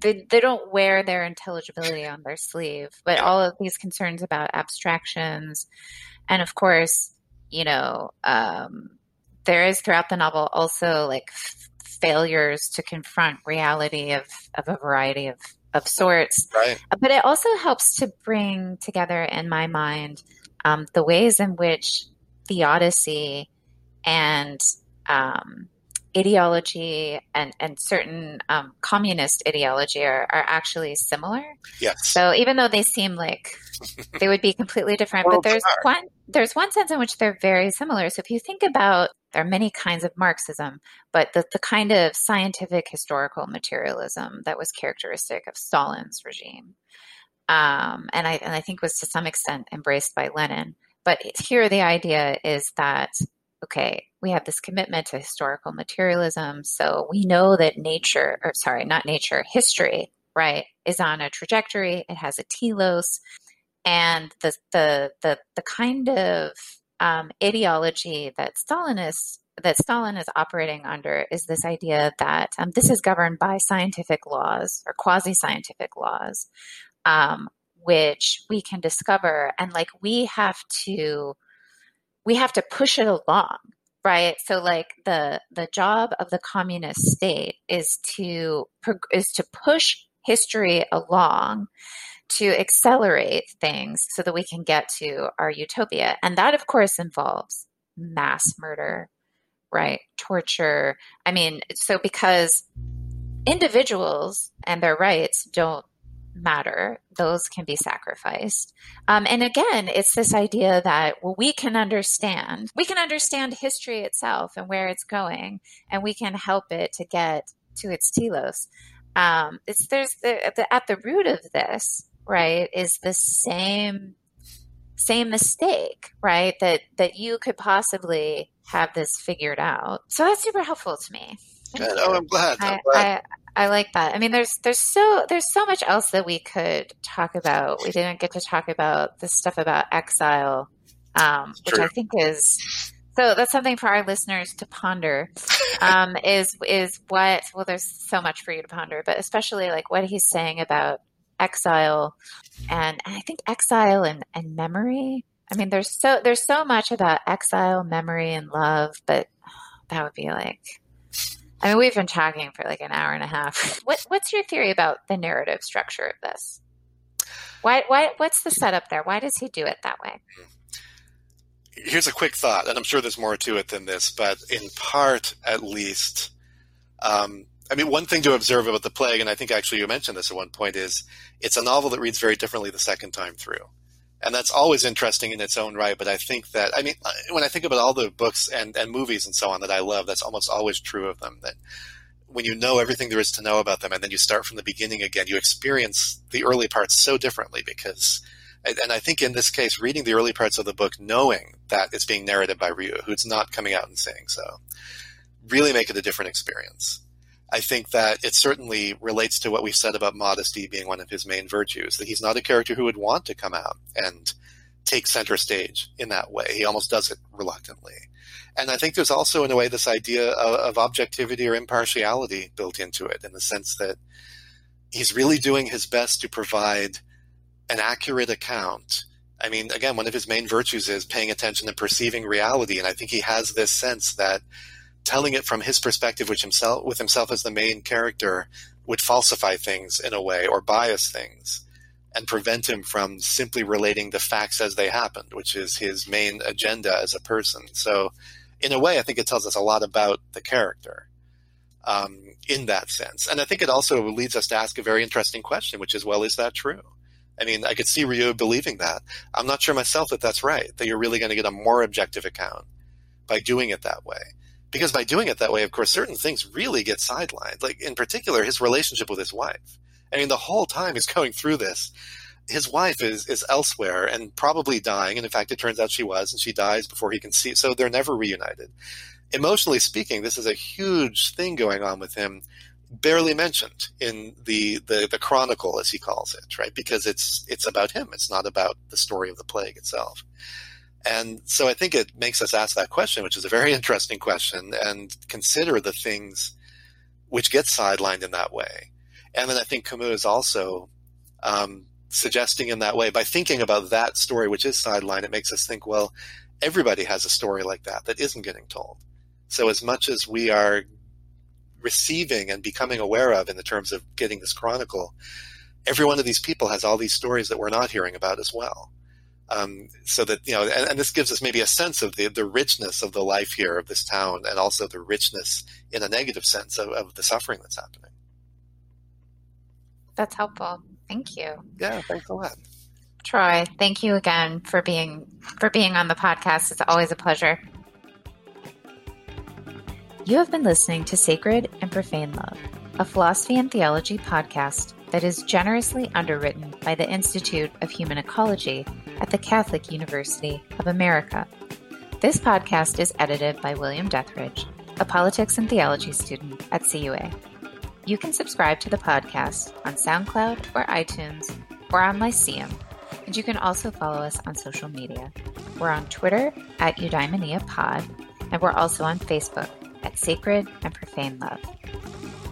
they, they don't wear their intelligibility on their sleeve, but all of these concerns about abstractions. And of course, you know, um, there is throughout the novel also like f- failures to confront reality of, of a variety of of sorts. Right. But it also helps to bring together in my mind um, the ways in which theodicy and um, ideology and, and certain um, communist ideology are, are actually similar. Yes. So even though they seem like they would be completely different, but there's one there's one sense in which they're very similar. So if you think about there are many kinds of Marxism, but the, the kind of scientific historical materialism that was characteristic of Stalin's regime, um, and I and I think was to some extent embraced by Lenin. But here the idea is that okay, we have this commitment to historical materialism, so we know that nature, or sorry, not nature, history, right, is on a trajectory. It has a telos, and the the the the kind of um, ideology that Stalin is that Stalin is operating under is this idea that um, this is governed by scientific laws or quasi-scientific laws, um, which we can discover, and like we have to we have to push it along right so like the the job of the communist state is to is to push history along to accelerate things so that we can get to our utopia. And that, of course, involves mass murder, right? Torture. I mean, so because individuals and their rights don't matter, those can be sacrificed. Um, and again, it's this idea that well, we can understand, we can understand history itself and where it's going, and we can help it to get to its telos. Um, it's there's the, the, at the root of this right is the same same mistake right that that you could possibly have this figured out so that's super helpful to me oh i'm glad, I'm glad. I, I, I like that i mean there's there's so there's so much else that we could talk about we didn't get to talk about the stuff about exile um, which i think is so that's something for our listeners to ponder. Um, is is what? Well, there's so much for you to ponder, but especially like what he's saying about exile and, and I think exile and, and memory. I mean, there's so there's so much about exile, memory, and love, but that would be like. I mean, we've been talking for like an hour and a half. What, what's your theory about the narrative structure of this? Why, why, what's the setup there? Why does he do it that way? Here's a quick thought, and I'm sure there's more to it than this, but in part, at least, Um, I mean, one thing to observe about the plague, and I think actually you mentioned this at one point, is it's a novel that reads very differently the second time through. And that's always interesting in its own right. But I think that, I mean, when I think about all the books and, and movies and so on that I love, that's almost always true of them. That when you know everything there is to know about them and then you start from the beginning again, you experience the early parts so differently because, and I think in this case, reading the early parts of the book, knowing that it's being narrated by Rieux, who's not coming out and saying so, really make it a different experience. I think that it certainly relates to what we've said about modesty being one of his main virtues, that he's not a character who would want to come out and take center stage in that way. He almost does it reluctantly. And I think there's also, in a way, this idea of, of objectivity or impartiality built into it in the sense that he's really doing his best to provide an accurate account. I mean, again, one of his main virtues is paying attention and perceiving reality. And I think he has this sense that telling it from his perspective, which himself with himself as the main character, would falsify things in a way or bias things and prevent him from simply relating the facts as they happened, which is his main agenda as a person. So, in a way, I think it tells us a lot about the character um, in that sense. And I think it also leads us to ask a very interesting question, which is, well, is that true? I mean, I could see Rieux believing that. I'm not sure myself that that's right, that you're really going to get a more objective account by doing it that way because by doing it that way, of course, certain things really get sidelined. Like in particular, his relationship with his wife. I mean, the whole time he's going through this, his wife is is elsewhere and probably dying. And in fact, it turns out she was, and she dies before he can see. So they're never reunited. Emotionally speaking, this is a huge thing going on with him, barely mentioned in the the, the chronicle, as he calls it, right? Because it's it's about him. It's not about the story of the plague itself. And so I think it makes us ask that question, which is a very interesting question, and consider the things which get sidelined in that way. And then I think Camus is also um, suggesting in that way by thinking about that story, which is sidelined, it makes us think, well, everybody has a story like that that isn't getting told. So as much as we are receiving and becoming aware of in the terms of getting this chronicle, every one of these people has all these stories that we're not hearing about as well. Um, so that you know, and, and, this gives us maybe a sense of the the richness of the life here of this town, and also the richness in a negative sense of, of the suffering that's happening. That's helpful. Thank you. Yeah, thanks a lot. Troy, thank you again for being for being on the podcast. It's always a pleasure. You have been listening to Sacred and Profane Love, a philosophy and theology podcast that is generously underwritten by the Institute of Human Ecology at the Catholic University of America. This podcast is edited by William Dethridge, a politics and theology student at CUA. You can subscribe to the podcast on SoundCloud or iTunes or on Lyceum, and you can also follow us on social media. We're on Twitter at Eudaimonia Pod, and we're also on Facebook at Sacred and Profane Love.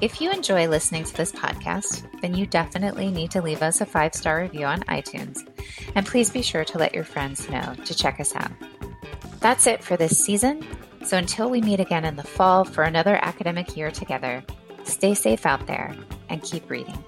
If you enjoy listening to this podcast, then you definitely need to leave us a five star review on iTunes. And please be sure to let your friends know to check us out. That's it for this season. So until we meet again in the fall for another academic year together, stay safe out there and keep reading.